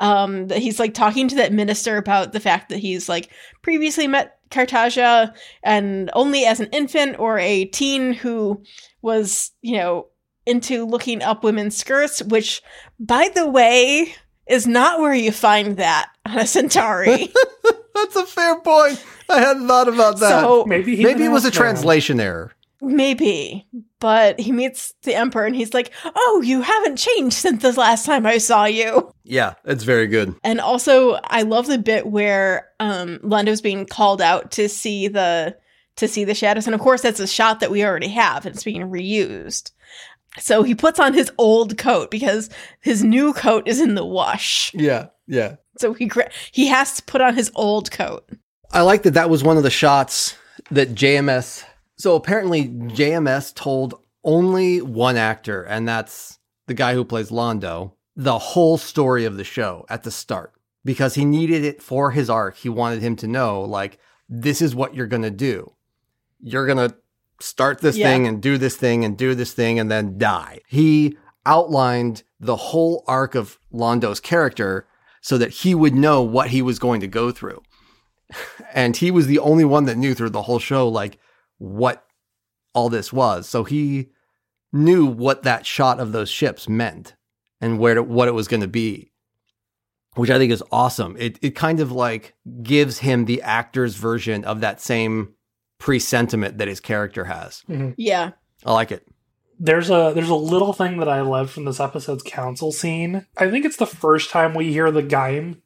Um, that he's like talking to that minister about the fact that he's like previously met Cartagia and only as an infant or a teen who was, you know, into looking up women's skirts, which, by the way, is not where you find that on a Centauri. That's a fair point. I hadn't thought about that. so Maybe he Maybe it was a didn't translation error. maybe, but he meets the emperor and he's like, "Oh, you haven't changed since the last time I saw you." Yeah, it's very good. And also, I love the bit where um, Londo's being called out to see the to see the shadows, and of course, that's a shot that we already have, and it's being reused. So he puts on his old coat because his new coat is in the wash. Yeah, yeah. So he gra- he has to put on his old coat. I like that that was one of the shots that JMS. So apparently, JMS told only one actor, and that's the guy who plays Londo, the whole story of the show at the start because he needed it for his arc. He wanted him to know, like, this is what you're going to do. You're going to start this Yeah. thing and do this thing and do this thing and then die. He outlined the whole arc of Londo's character so that he would know what he was going to go through and he was the only one that knew through the whole show like what all this was so he knew what that shot of those ships meant and where to, what it was going to be which I think is awesome. It it kind of like gives him the actor's version of that same presentiment that his character has. Yeah. I like it. There's a there's a little thing that I love from this episode's council scene. I think it's the first time we hear the Gaim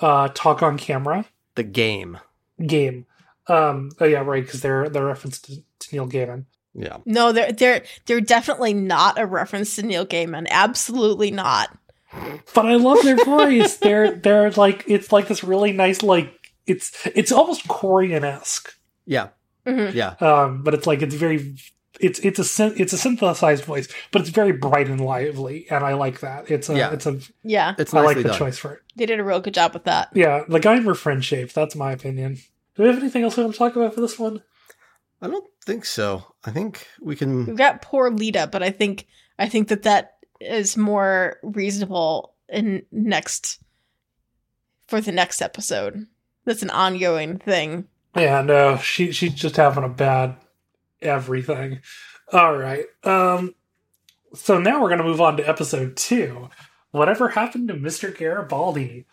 uh, talk on camera. The Gaim. Gaim. Um, oh yeah, right, because they're they're referenced to, to Neil Gaiman. Yeah. No, they're they're they're definitely not a reference to Neil Gaiman. Absolutely not. But I love their voice. they're they're like it's like this really nice like it's it's almost Korean esque. Yeah. Mhm. Yeah. Um, but it's like it's very it's it's a syn- it's a synthesized voice, but it's very bright and lively, and I like that. It's a Yeah. it's a Yeah, It's I like the done. choice for it. they did a real good job with that. Yeah, the guy were friend shape. That's my opinion. Do we have anything else we want to talk about for this one? I don't think so. I think we can We've got poor Lyta, but I think I think that that is more reasonable in next for the next episode. That's an ongoing thing. Yeah, no, she she's just having a bad everything. All right. Um so now we're gonna move on to episode two. Whatever happened to Mr. Garibaldi?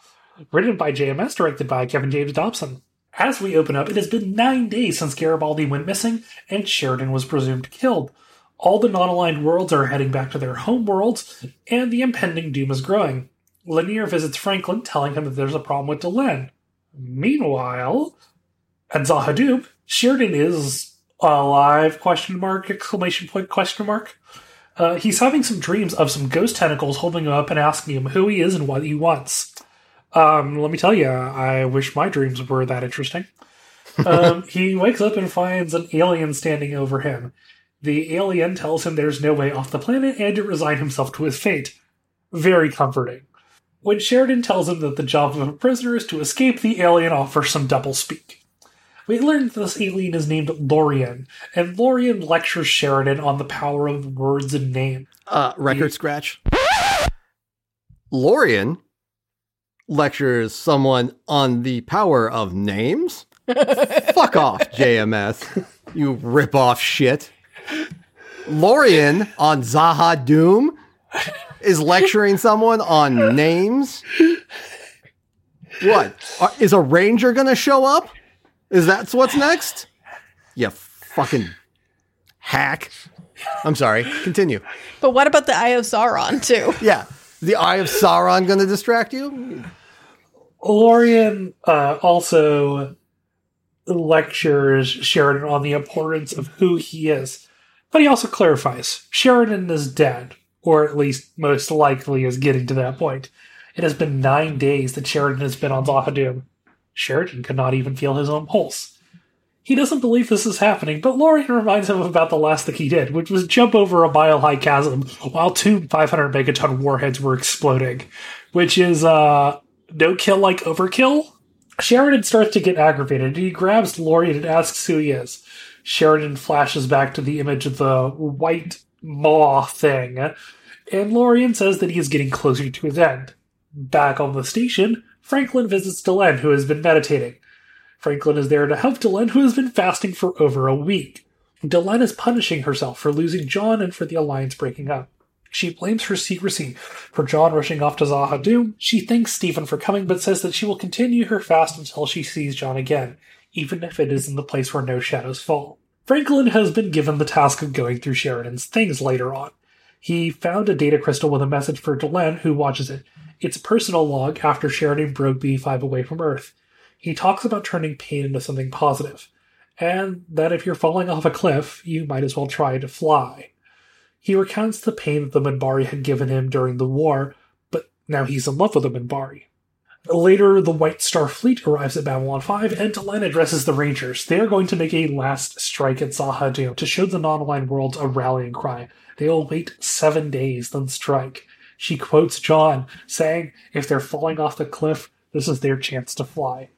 Written by JMS, directed by Kevin James Dobson. As we open up, it has been nine days since Garibaldi went missing and Sheridan was presumed killed. All the non aligned worlds are heading back to their home worlds, and the impending doom is growing. Lennier visits Franklin, telling him that there's a problem with Delenn. Meanwhile, at Z'ha'dum, Sheridan is alive? Question mark! Exclamation point! Question mark! Uh, he's having some dreams of some ghost tentacles holding him up and asking him who he is and what he wants. Um, let me tell you, I wish my dreams were that interesting. um, he wakes up and finds an alien standing over him. The alien tells him there's no way off the planet and to resign himself to his fate. Very comforting. When Sheridan tells him that the job of a prisoner is to escape, the alien offers some doublespeak. We learn that this alien is named Lorian, and Lorian lectures Sheridan on the power of words and names. uh record scratch. Lorian lectures someone on the power of names. Fuck off, JMS. You rip off shit. Lorian on Z'ha'dum is lecturing someone on names. What? Is a ranger going to show up? Is that what's next? You fucking hack. I'm sorry. Continue. But what about the Eye of Sauron too? Yeah. The Eye of Sauron going to distract you? Lorian uh, also lectures Sheridan on the importance of who he is, but he also clarifies Sheridan is dead, or at least most likely is getting to that point. It has been nine days that Sheridan has been on Z'ha'dum. Sheridan could not even feel his own pulse. He doesn't believe this is happening, but Lorian reminds him about the last thing he did, which was jump over a mile high chasm while two 500 megaton warheads were exploding, which is, uh, no kill like overkill. Sheridan starts to get aggravated. and He grabs Lorian and asks who he is. Sheridan flashes back to the image of the white maw thing, and Lorian says that he is getting closer to his end. Back on the station, Franklin visits Delenn, who has been meditating. Franklin is there to help Delenn, who has been fasting for over a week. Delenn is punishing herself for losing John and for the Alliance breaking up. She blames her secrecy for John rushing off to Z'ha'dum. She thanks Stephen for coming, but says that she will continue her fast until she sees John again, even if it is in the place where no shadows fall. Franklin has been given the task of going through Sheridan's things later on. He found a data crystal with a message for Delenn, who watches it. It's a personal log after Sheridan broke B5 away from Earth. He talks about turning pain into something positive, and that if you're falling off a cliff, you might as well try to fly. He recounts the pain that the Minbari had given him during the war, but now he's in love with the Minbari. Later, the White Star Fleet arrives at Babylon 5, and Delenn addresses the Rangers. They are going to make a last strike at Z'ha'dum to show the non-aligned worlds a rallying cry. They will wait seven days, then strike. She quotes John, saying, if they're falling off the cliff, this is their chance to fly.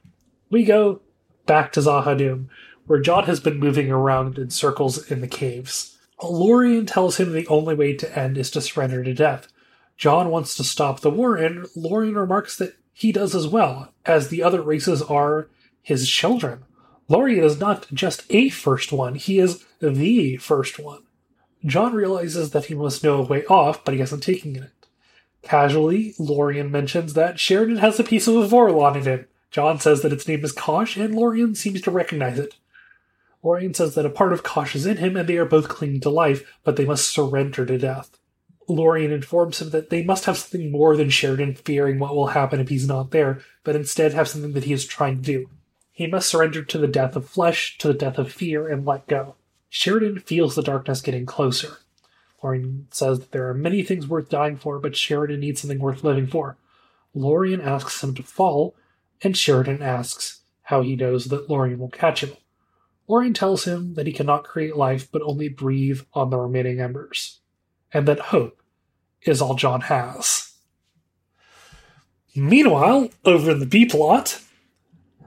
We go back to Z'ha'dum, where John has been moving around in circles in the caves. Lorian tells him the only way to end is to surrender to death. John wants to stop the war, and Lorian remarks that he does as well, as the other races are his children. Lorian is not just a first one, he is the first one. John realizes that he must know a way off, but he hasn't taken it. Casually, Lorian mentions that Sheridan has a piece of a Vorlon in him. John says that its name is Kosh, and Lorian seems to recognize it. Lorian says that a part of Kosh is in him, and they are both clinging to life, but they must surrender to death. Lorian informs him that they must have something more than Sheridan fearing what will happen if he's not there, but instead have something that he is trying to do. He must surrender to the death of flesh, to the death of fear, and let go. Sheridan feels the darkness getting closer. Lorian says that there are many things worth dying for, but Sheridan needs something worth living for. Lorian asks him to fall, and Sheridan asks how he knows that Lorian will catch him. Lorian tells him that he cannot create life but only breathe on the remaining embers, and that hope is all John has. Meanwhile, over in the B plot,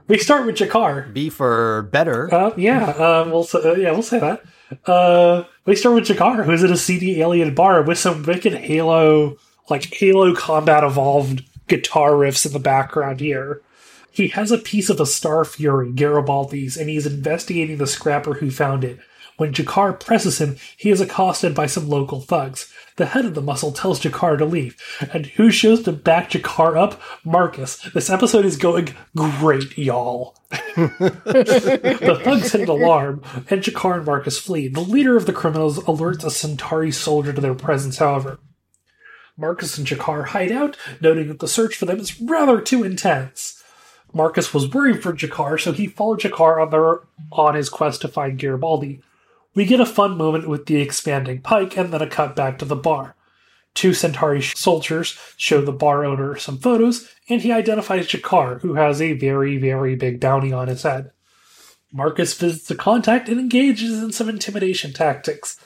we start with G'Kar. B for better. Uh, yeah, uh, we'll say, uh, yeah, we'll say that. Uh, we start with G'Kar, who's at a seedy alien bar with some wicked Halo, like Halo Combat Evolved guitar riffs in the background here. He has a piece of a Star Fury, Garibaldi's, and he's investigating the scrapper who found it. When G'Kar presses him, he is accosted by some local thugs. The head of the muscle tells G'Kar to leave. And who shows to back G'Kar up? Marcus. This episode is going great, y'all. the thugs hit an alarm, and G'Kar and Marcus flee. The leader of the criminals alerts a Centauri soldier to their presence, however. Marcus and G'Kar hide out, noting that the search for them is rather too intense. Marcus was worried for G'Kar, so he followed G'Kar on, on his quest to find Garibaldi. We get a fun moment with the expanding pike and then a cut back to the bar. Two Centauri soldiers show the bar owner some photos, and he identifies G'Kar, who has a very, very big bounty on his head. Marcus visits the contact and engages in some intimidation tactics.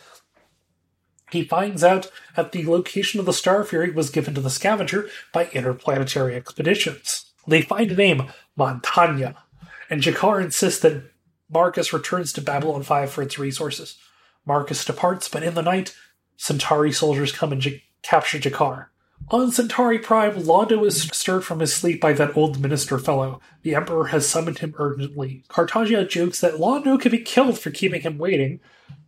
He finds out that the location of the Star Fury was given to the scavenger by interplanetary expeditions. They find a name, Montagna, and G'Kar insists that Marcus returns to Babylon 5 for its resources. Marcus departs, but in the night, Centauri soldiers come and J- capture G'Kar. On Centauri Prime, Londo is stirred from his sleep by that old minister fellow. The Emperor has summoned him urgently. Cartagia jokes that Londo could be killed for keeping him waiting,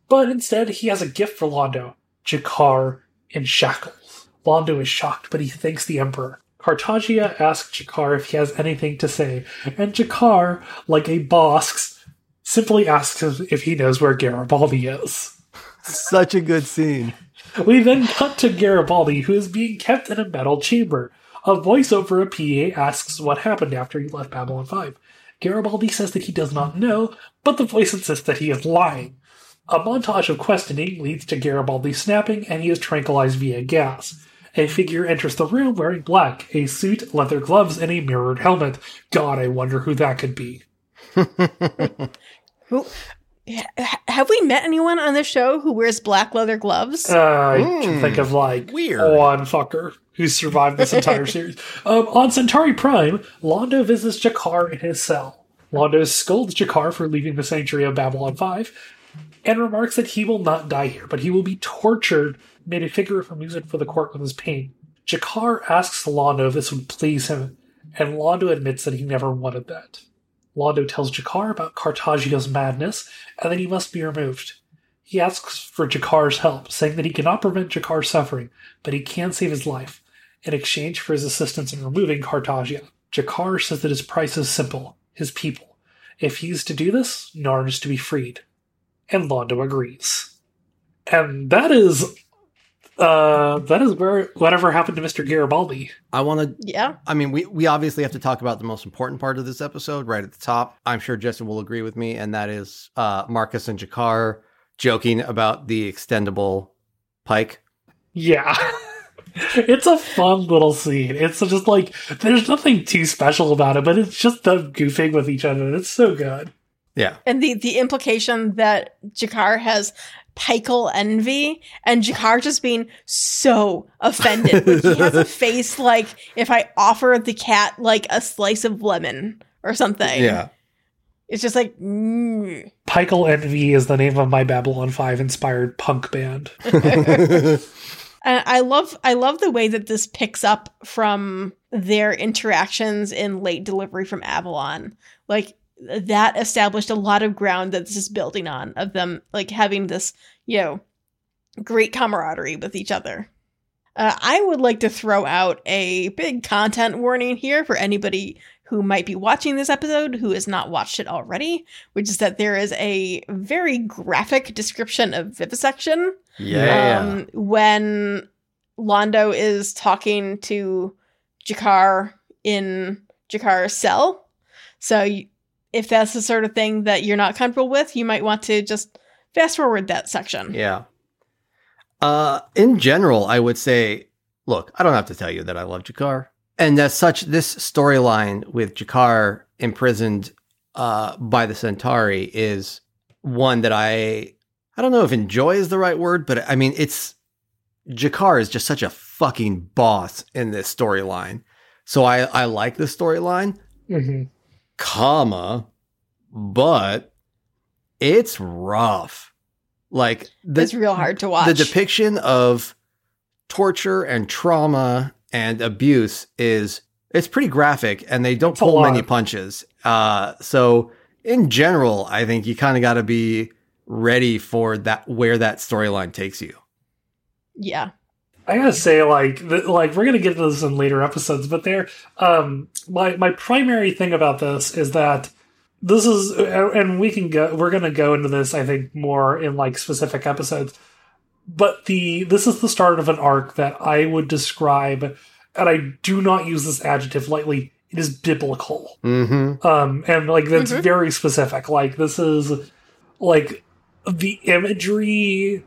but instead he has a gift for Londo G'Kar in shackles. Londo is shocked, but he thanks the Emperor. Cartagia asks G'Kar if he has anything to say, and G'Kar, like a boss, simply asks him if he knows where Garibaldi is. Such a good scene. We then cut to Garibaldi, who is being kept in a metal chamber. A voice over a PA asks what happened after he left Babylon 5. Garibaldi says that he does not know, but the voice insists that he is lying. A montage of questioning leads to Garibaldi snapping, and he is tranquilized via gas. A figure enters the room wearing black, a suit, leather gloves, and a mirrored helmet. God, I wonder who that could be. Who have we met anyone on this show who wears black leather gloves? Uh, I can Hmm. think of like Weird. one fucker who survived this entire series. Um, on Centauri Prime, Londo visits G'Kar in his cell. Londo scolds G'Kar for leaving the sanctuary of Babylon 5 and remarks that he will not die here, but he will be tortured, made a figure of music for the court with his pain. G'Kar asks Londo if this would please him, and Londo admits that he never wanted that. Londo tells G'Kar about Cartagia's madness and that he must be removed. He asks for G'Kar's help, saying that he cannot prevent G'Kar's suffering, but he can save his life, in exchange for his assistance in removing Cartagia. G'Kar says that his price is simple his people. If he's to do this, Narn is to be freed. And Londo agrees. And that is uh that is where whatever happened to Mr. Garibaldi. I want to yeah. I mean, we, we obviously have to talk about the most important part of this episode right at the top. I'm sure Justin will agree with me, and that is uh, Marcus and G'Kar joking about the extendable pike. Yeah. it's a fun little scene. It's just like there's nothing too special about it, but it's just them goofing with each other. It's so good. Yeah. And the the implication that G'Kar has Pikel envy and G'Kar just being so offended. Like he has a face like if I offer the cat like a slice of lemon or something. Yeah. It's just like mm. Pikel Envy is the name of my Babylon 5 inspired punk band. And I love I love the way that this picks up from their interactions in late delivery from Avalon. Like that established a lot of ground that this is building on of them like having this, you know, great camaraderie with each other. Uh, I would like to throw out a big content warning here for anybody who might be watching this episode who has not watched it already, which is that there is a very graphic description of vivisection Yeah. um, when Londo is talking to G'Kar in G'Kar's cell. So if that's the sort of thing that you're not comfortable with, you might want to just fast forward that section. Yeah. Uh, in general, I would say, look, I don't have to tell you that I love G'Kar. And as such, this storyline with G'Kar imprisoned uh, by the Centauri is one that I, I don't know if enjoy is the right word, but I mean, it's, G'Kar is just such a fucking boss in this storyline. So I, I like this storyline, hmm comma, but it's rough. Like the, it's real hard to watch. the depiction of torture and trauma and abuse is it's pretty graphic and they don't It's pull many punches uh so in general i think you kind of got to be ready for that where that storyline takes you yeah. I gotta say, like, the, like we're gonna get to this in later episodes, but there, um, my my primary thing about this is that this is, and we can go, we're gonna go into this, I think, more in like specific episodes. But the this is the start of an arc that I would describe, and I do not use this adjective lightly. It is biblical. mm-hmm um and like that's Mhm. very specific like this is like the imagery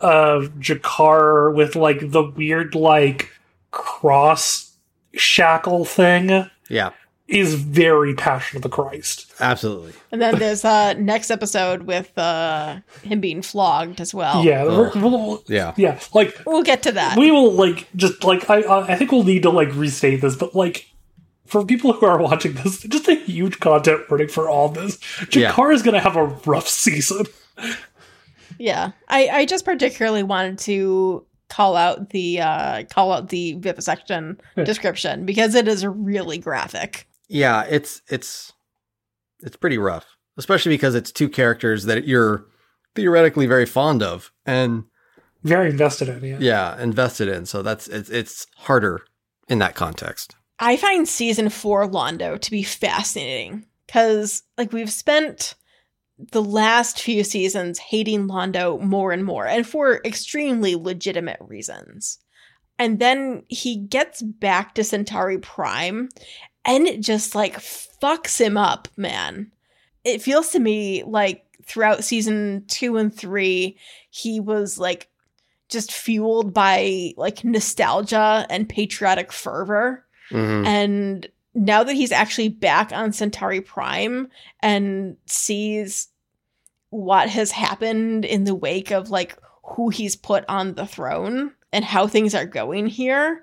of G'Kar with like the weird like cross shackle thing yeah is very passion of the christ absolutely And then there's uh next episode with uh him being flogged as well. yeah we're- we'll- yeah yeah like We'll get to that. we will like just like I I I think we'll need to like restate this, but like for people who are watching this, just a huge content warning for all this. Yeah. G'Kar is gonna have a rough season. Yeah. I, I just particularly wanted to call out the uh call out the vivisection description because it is really graphic. yeah it's it's it's pretty rough especially because it's two characters that you're theoretically very fond of and Very invested in it. yeah invested in so that's it's it's harder in that context I find season four Londo to be fascinating because, like, we've spent the last few seasons hating Londo more and more, and for extremely legitimate reasons. And then he gets back to Centauri Prime, and it just like fucks him up, man. It feels to me like throughout season two and three, he was like just fueled by like nostalgia and patriotic fervor. Mhm. And now that he's actually back on Centauri Prime and sees what has happened in the wake of like who he's put on the throne and how things are going here,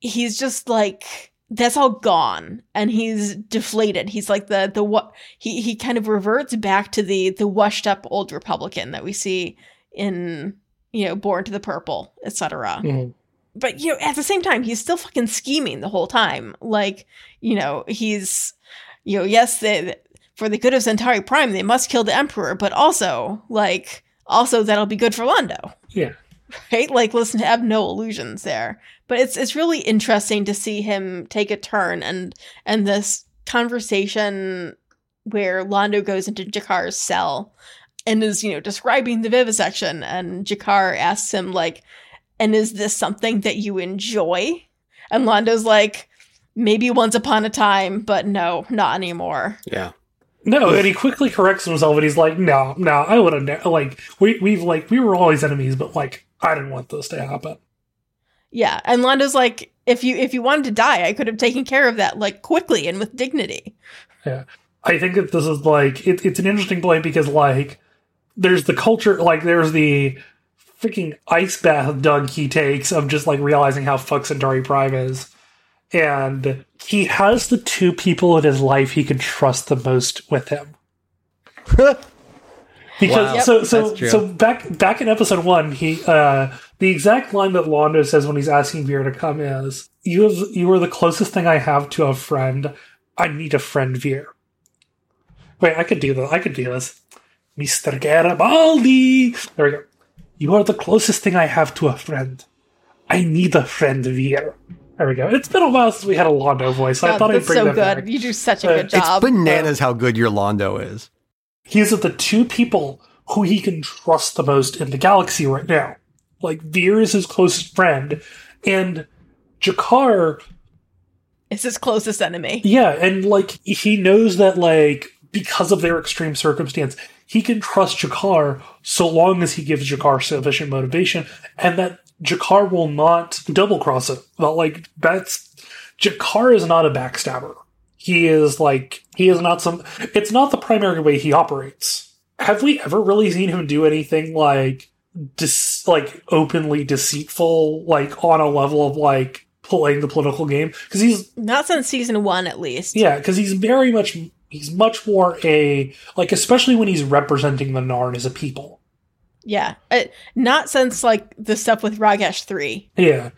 he's just like that's all gone and he's deflated. He's like the the what he he kind of reverts back to the the washed up old republican that we see in you know Born to the Purple, etc Mhm. But you know at the same time he's still fucking scheming the whole time. Like you know he's you know yes they, for the good of centauri prime they must kill the emperor but also like also that'll be good for londo. Yeah. right? Like listen have no illusions there. But it's it's really interesting to see him take a turn and and this conversation where londo goes into G'Kar's cell and is you know describing the vivisection and G'Kar asks him like and is this something that you enjoy? And Londo's like, maybe once upon a time, but no, not anymore. yeah No, and he quickly corrects himself and he's like, no, no, I would have, ne- like, we, we've, like, we were always enemies, but, like, I didn't want this to happen. Yeah, and Londo's like, if you if you wanted to die, I could have taken care of that like quickly and with dignity. Yeah. I think that this is, like, it, it's an interesting point because, like, there's the culture, like, there's the freaking ice bath Doug he takes of just, like, realizing how fucked Centauri Prime is. And he has the two people in his life he can trust the most with him. Because Wow. So so so back back in episode one, he uh the exact line that Londo says when he's asking Vir to come is you have you are the closest thing I have to a friend. I need a friend Vir. Wait, I could do this. I could do this. Mr. Garibaldi. There we go. You are the closest thing I have to a friend. I need a friend here. There we go. It's been a while since we had a Londo voice. I God, thought I'd bring so that good. back. You do such a Uh, good job. It's bananas how good your Londo is. He He's the two people who he can trust the most in the galaxy right now. Like Vir is his closest friend, and G'Kar is his closest enemy. Yeah, and like he knows that like because of their extreme circumstance, he can trust G'Kar so long as he gives G'Kar sufficient motivation, and that G'Kar will not double cross it. But like that's G'Kar is not a backstabber. He is like he is not some. It's not the primary way he operates. Have we ever really seen him do anything like dis- like openly deceitful, like on a level of like playing the political game? Because he's Not since season one, at least. yeah, because he's very much he's much more a like especially when he's representing the Narn as a people. Yeah. Uh, not since like the stuff with Ragesh three. Yeah.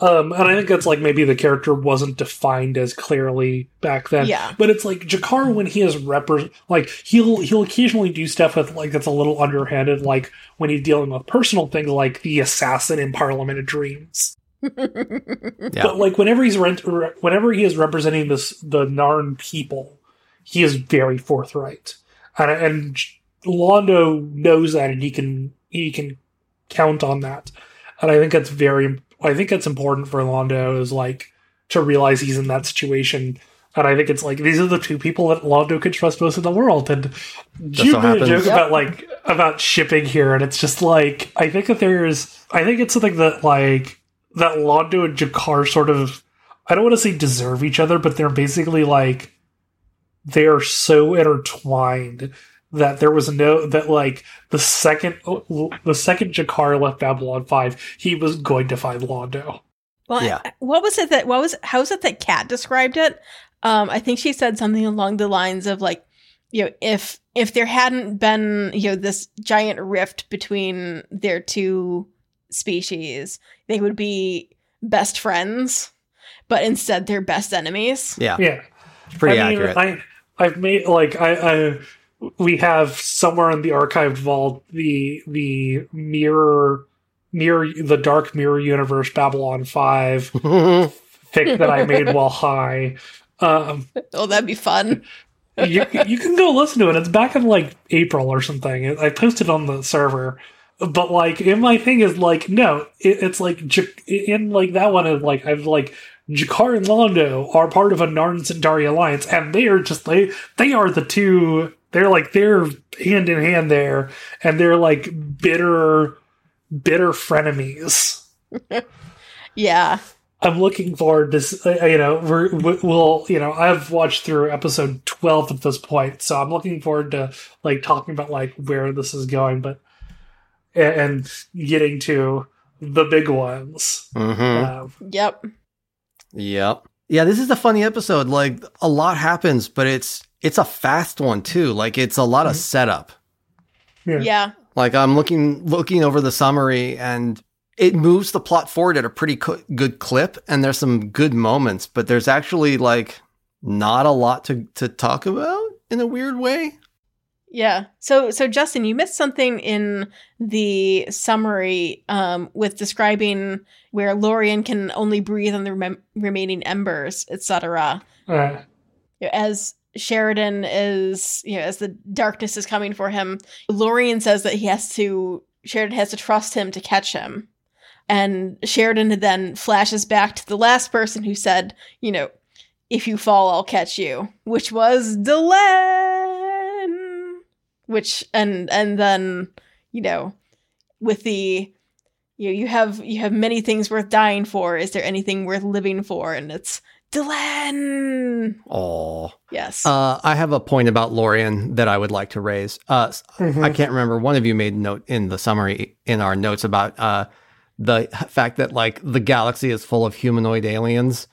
Um, and I think that's like maybe the character wasn't defined as clearly back then. Yeah. But it's like G'Kar when he is repre- like he'll he'll occasionally do stuff with like that's a little underhanded, like when he's dealing with personal things like the assassin in Parliament of Dreams. Yeah. But like whenever he's rent- re- whenever he is representing this the Narn people, he is very forthright, and and Londo knows that, and he can he can count on that, and I think that's very I think it's important for Londo is like to realize he's in that situation. And I think it's like these are the two people that Londo could trust most in the world. And you so made a joke Yep. about like about shipping here, and it's just like I think that there's I think it's something that like that Londo and G'Kar sort of I don't want to say deserve each other, but they're basically like they are so intertwined that there was no that like the second the second G'Kar left Babylon Five, he was going to find Londo. Well, Yeah. I- what was it that what was how was it that Kat described it? Um, I think she said something along the lines of like, you know, if if there hadn't been you know this giant rift between their two species, they would be best friends, but instead they're best enemies. yeah. Yeah, It's pretty I mean, accurate. I I've made like I, I we have somewhere in the archived vault the the mirror mirror the dark mirror universe Babylon Five fic that I made while high. Um, Oh, that'd be fun. you you can go listen to it. It's back in like April or something. I posted on the server. But like, in my thing is like, no, it, it's like in like that one is like I've like G'Kar and Londo are part of a Narn Centauri alliance, and they are just they they are the two. They're like they're hand in hand there, and they're like bitter, bitter frenemies. Yeah. I'm looking forward to uh, you know we're, we- we'll you know I've watched through episode 12 at this point, so I'm looking forward to like talking about like where this is going, but and, and getting to the big ones. hmm Um, Yep. Yep. Yeah, this is a funny episode. Like a lot happens, but it's it's a fast one too. Like it's a lot of mm-hmm. setup. Yeah. Yeah. Like I'm looking looking over the summary and it moves the plot forward at a pretty co- good clip and there's some good moments, but there's actually like not a lot to to talk about in a weird way. Yeah. So so Justen, you missed something in the summary um, with describing where Lorian can only breathe on the rem- remaining embers, etc. uh, As Sheridan is, you know, as the darkness is coming for him, Lorian says that he has to Sheridan has to trust him to catch him. And Sheridan then flashes back to the last person who said, you know, if you fall, I'll catch you, which was Delenn. Which and and then you know, with the you you have you have many things worth dying for. Is there anything worth living for? And it's Delenn. Oh. Yes. Uh, I have a point about Lorian that I would like to raise. Uh, mhm. I can't remember. One of you made a note in the summary in our notes about uh, the fact that like the galaxy is full of humanoid aliens.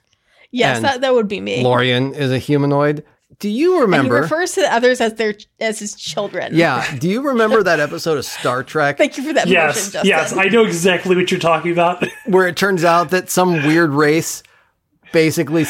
yes, that that would be me. Lorian is a humanoid. Do you remember? and he refers to the others as their as his children. yeah. Do you remember that episode of Star Trek Thank you for that yes, mention, Justen. yes, I know exactly what you're talking about. where it turns out that some weird race basically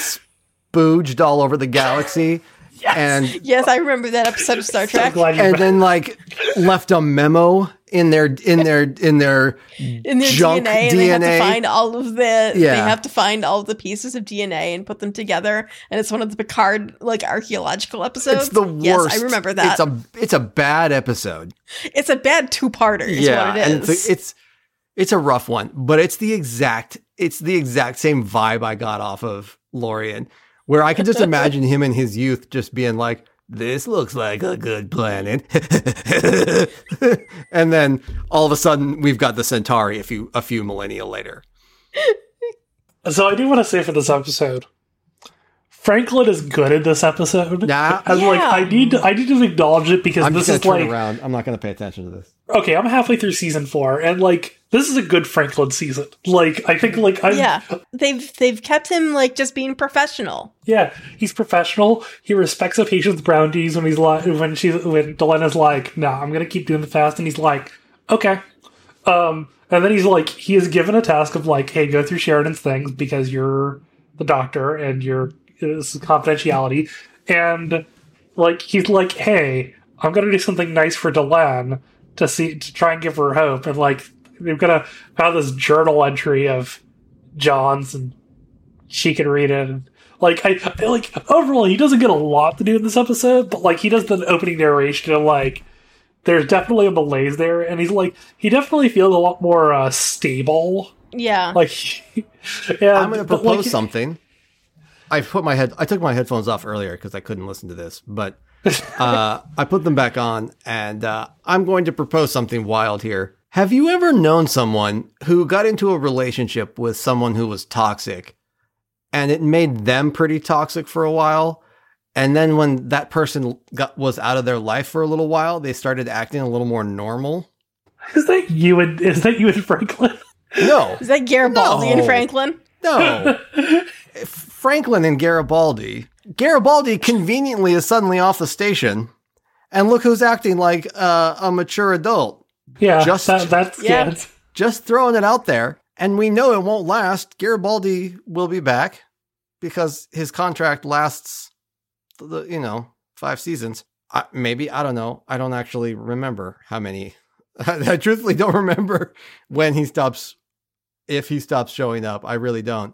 spooged all over the galaxy yes, and yes, I remember that episode of Star so Trek. glad you. and then like left a memo in their in their in their in their junk DNA, and they have to DNA. find all of the yeah. they have to find all of the pieces of DNA and put them together and it's one of the Picard like archaeological episodes. it's the worst. Yes, I remember that. It's a it's a bad episode. It's a bad what it and it's, a, it's it's a rough one, but it's the exact it's the exact same vibe I got off of Lorian, where I can just imagine him in his youth just being like, "This looks like a good planet," and then all of a sudden we've got the Centauri a few a few millennia later. So I do want to say for this episode, Franklin is good in this episode. Nah. And like Yeah. I need to, I need to acknowledge it because I'm this just is turn like around. I'm not gonna pay attention to this. okay, I'm halfway through season four, and like this is a good Franklin season. Like I think like I yeah. They've they've kept him like just being professional. Yeah, he's professional. He respects the patient's boundaries when he's like when she's when Delenn's like, "No, I'm gonna keep doing the fast," and he's like, "Okay." Um, and then he's like, he is given a task of like, "Hey, go through Sheridan's things because you're the doctor and you're this is confidentiality." And like he's like, "Hey, I'm gonna do something nice for Delenn to see to try and give her hope." And like they've got to have this journal entry of John's and she can read it. And, like I, I like overall, he doesn't get a lot to do in this episode, but like he does the opening narration and like there's definitely a malaise there, and he's like he definitely feels a lot more uh, stable. Yeah. Like, yeah, I'm going to propose like, something. I put my head. I took my headphones off earlier because I couldn't listen to this, but uh, I put them back on, and uh, I'm going to propose something wild here. Have you ever known someone who got into a relationship with someone who was toxic, and it made them pretty toxic for a while? And then when that person got was out of their life for a little while, they started acting a little more normal. Is that you and is that you and Franklin? No, Is that Garibaldi No. and Franklin? No. Franklin and Garibaldi. Garibaldi conveniently is suddenly off the station. And look who's acting like uh, a mature adult. Yeah, Just- that, that's Yeah. yeah. Just throwing it out there. And we know it won't last. Garibaldi will be back because his contract lasts, the, you know, five seasons. I, maybe, I don't know. I don't actually remember how many. I truthfully don't remember when he stops, if he stops showing up. I really don't.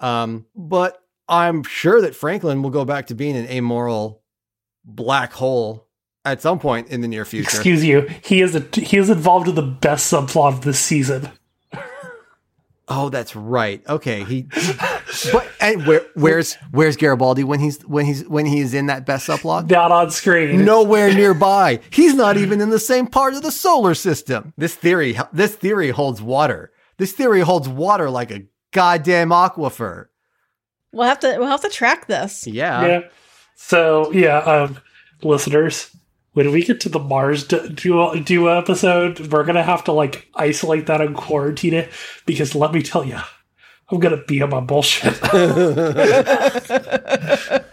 Um, but I'm sure that Franklin will go back to being an amoral black hole at some point in the near future. Excuse you. He is a, he is involved in the best subplot of this season. Oh, that's right. Okay, he. but and where where's where's Garibaldi when he's when he's when he's in that best subplot? Not on screen. Nowhere nearby. He's not even in the same part of the solar system. This theory this theory holds water. This theory holds water like a goddamn aquifer. We'll have to we'll have to track this. Yeah. Yeah. So yeah, um, listeners, when we get to the Mars du- duo, duo episode, we're gonna have to like isolate that and quarantine it because let me tell you, I'm gonna be on my bullshit.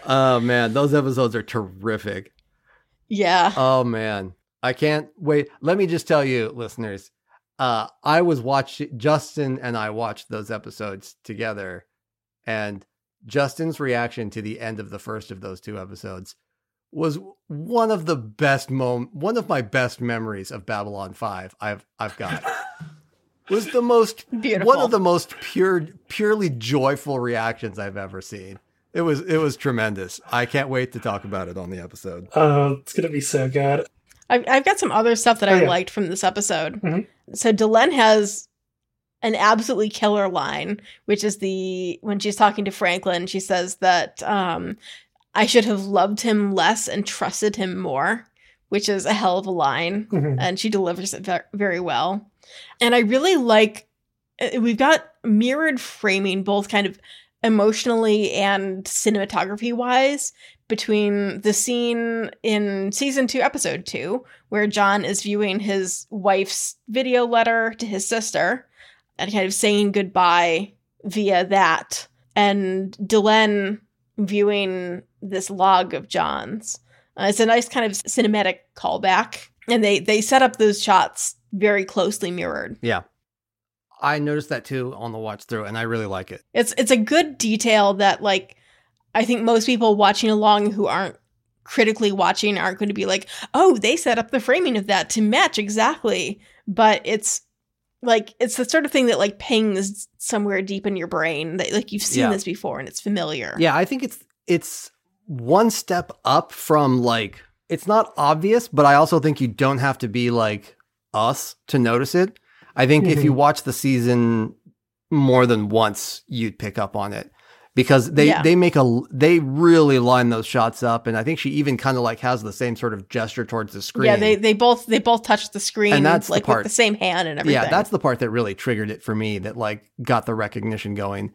Oh man, those episodes are terrific. Yeah. Oh man, I can't wait. Let me just tell you, listeners. Uh, I was watching Justen and I watched those episodes together, and Justen's reaction to the end of the first of those two episodes was one of the best mom, one of my best memories of Babylon Five. I've I've got was the most Beautiful. one of the most pure, purely joyful reactions I've ever seen. It was it was tremendous. I can't wait to talk about it on the episode. uh, it's gonna be so good. I've, I've got some other stuff that Oh, I yeah. liked from this episode. Mhm. So Delenn has an absolutely killer line, which is the when she's talking to Franklin, she says that um, I should have loved him less and trusted him more, which is a hell of a line, Mhm. and she delivers it very well. And I really like uh, we've got mirrored framing, both kind of emotionally and cinematography wise between the scene in season two, episode two, where John is viewing his wife's video letter to his sister and kind of saying goodbye via that, and Delenn viewing this log of John's. Uh, it's a nice kind of cinematic callback, and they they set up those shots very closely mirrored. Yeah. I noticed that too on the watch through, and I really like it. It's it's a good detail that like I think most people watching along who aren't critically watching aren't going to be like, oh, they set up the framing of that to match exactly. But it's like it's the sort of thing that like pings somewhere deep in your brain that like you've seen Yeah. this before and it's familiar. Yeah, I think it's it's one step up from like it's not obvious, but I also think you don't have to be like us to notice it. I think if you mm-hmm. watch the season more than once, you'd pick up on it because they Yeah. they make a they really line those shots up, and I think she even kind of like has the same sort of gesture towards the screen. Yeah, they they both they both touch the screen And that's the like part- with the same hand and everything. Yeah, that's the part that really triggered it for me that like got the recognition going.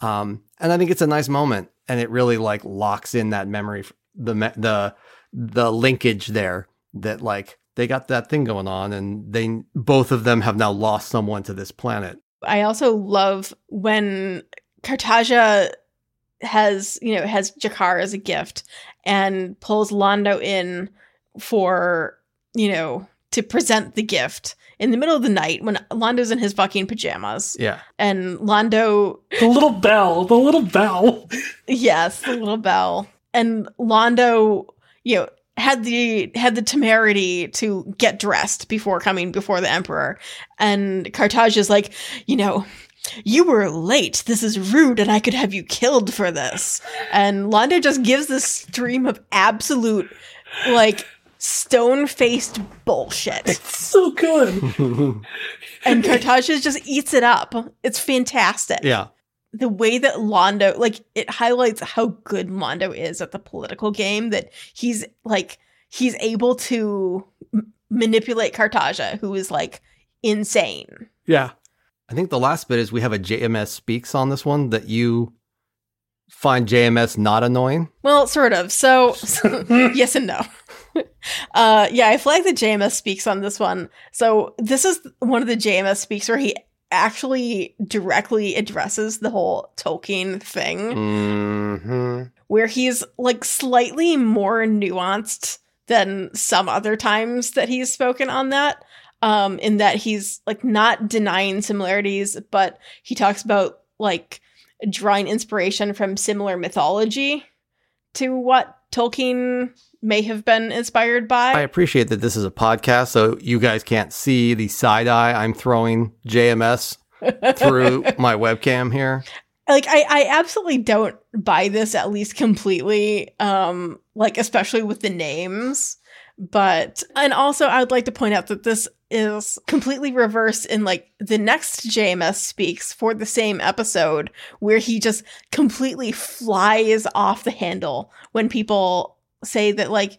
Um, and I think it's a nice moment and it really like locks in that memory, the, the, the linkage there that like they got that thing going on and they, both of them have now lost someone to this planet. I also love when Cartagia has, you know, has G'Kar as a gift and pulls Londo in for, you know, to present the gift in the middle of the night when Londo's in his fucking pajamas. Yeah. And Londo, The little bell, the little bell. yes, the little bell. And Londo, you know, had the had the temerity to get dressed before coming before the emperor and Cartagia is like you know you were late this is rude and i could have you killed for this and londo just gives this stream of absolute like stone-faced bullshit It's so good. and Cartagia just eats it up it's fantastic yeah. the way that Londo, like, it highlights how good Londo is at the political game. That he's like, he's able to m- manipulate Cartagia, who is like insane. Yeah. I think the last bit is we have a JMS speaks on this one that you find JMS not annoying. Well, sort of. So, yes and no. uh, yeah, I flagged the JMS speaks on this one. So, this is one of the JMS speaks where he actually directly addresses the whole Tolkien thing. Mm-hmm. where he's like slightly more nuanced than some other times that he's spoken on that um in that he's like not denying similarities but he talks about like drawing inspiration from similar mythology to what Tolkien may have been inspired by I appreciate that this is a podcast, so you guys can't see the side eye I'm throwing JMS through my webcam here. like I, I absolutely don't buy this at least completely um like especially with the names but and also i would like to point out that this is completely reversed in like the next jms speaks for the same episode where he just completely flies off the handle when people say that like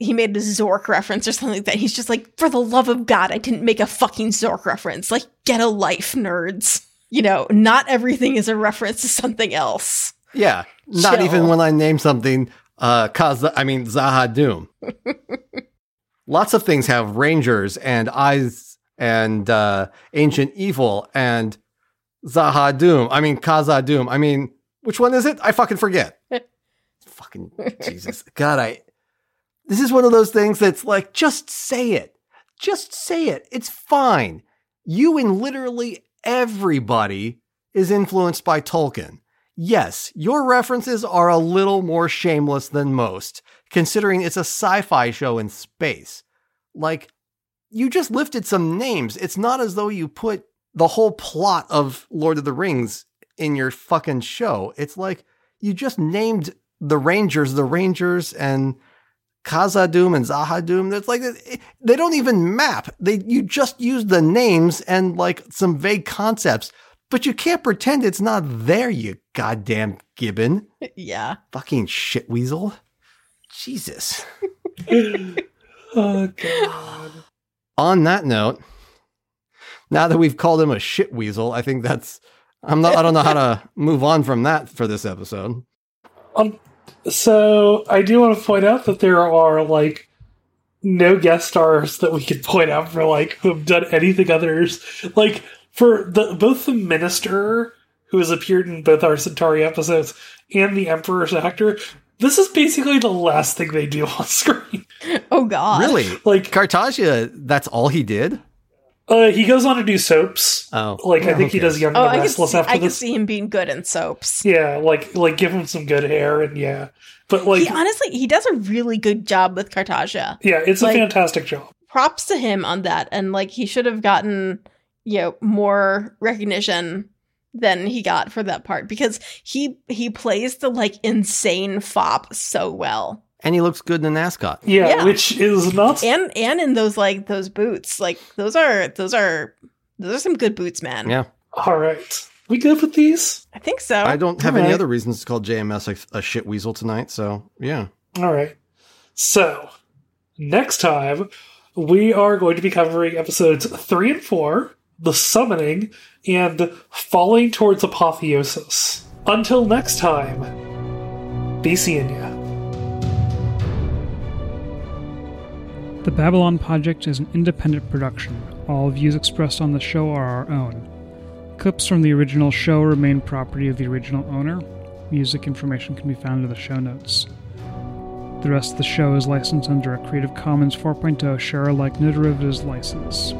he made a Zork reference or something like that. He's just like, for the love of God, I didn't make a fucking Zork reference. Like, get a life, nerds. You know, not everything is a reference to something else. Yeah, not Chill. even when I name something. Uh, cause I mean Z'ha'dum. Lots of things have rangers and eyes and uh, ancient evil and Z'ha'dum. I mean Khazad-dûm. I mean, which one is it? I fucking forget. fucking Jesus, God! I. This is one of those things that's like, just say it. Just say it. It's fine. You and literally everybody is influenced by Tolkien. Yes, your references are a little more shameless than most, considering it's a sci fi show in space. Like, you just lifted some names. It's not as though you put the whole plot of Lord of the Rings in your fucking show. It's like you just named the Rangers the Rangers and Khazad-dûm and Z'ha'dum. It's like they don't even map. They you just use the names and like some vague concepts, but you can't pretend it's not there. You goddamn gibbon, yeah. fucking shitweasel. Jesus. Oh god. On that note, now that we've called him a shit weasel, I think that's. I'm not. I don't know how to move on from that for this episode. Um, so I do want to point out that there are like no guest stars that we could point out for like who have done anything others. Like for the both the minister who has appeared in both our Centauri episodes and the Emperor's actor. This is basically the last thing they do on screen. Oh God. Really, Like, Cartagia. That's all he did. uh, he goes on to do soaps. Oh, Like, I yeah, think he does Young Oh, and I the could Restless see, after I could this. see him being good in soaps. Yeah, like like give him some good hair and yeah. But like, he honestly he does a really good job with Cartagia. yeah, it's like- a fantastic job. Props to him on that, and like he should have gotten you know more recognition than he got for that part because he he plays the like insane fop so well, And he looks good in the ascot. Yeah, Yeah. which is not. and and in those like those boots, like those are those are those are some good boots, man. Yeah. All right, we good with these? I think so. I don't have any Alright. other reasons to call JMS a, a shit weasel tonight. So yeah. All right. So next time we are going to be covering episodes three and four, the summoning, and falling towards apotheosis. Until next time, be seeing ya. The Babylon Podject is an independent production. All views expressed on the show are our own. Clips from the original show remain property of the original owner. Music information can be found in the show notes. The rest of the show is licensed under a Creative Commons 4.0 share alike no derivatives license.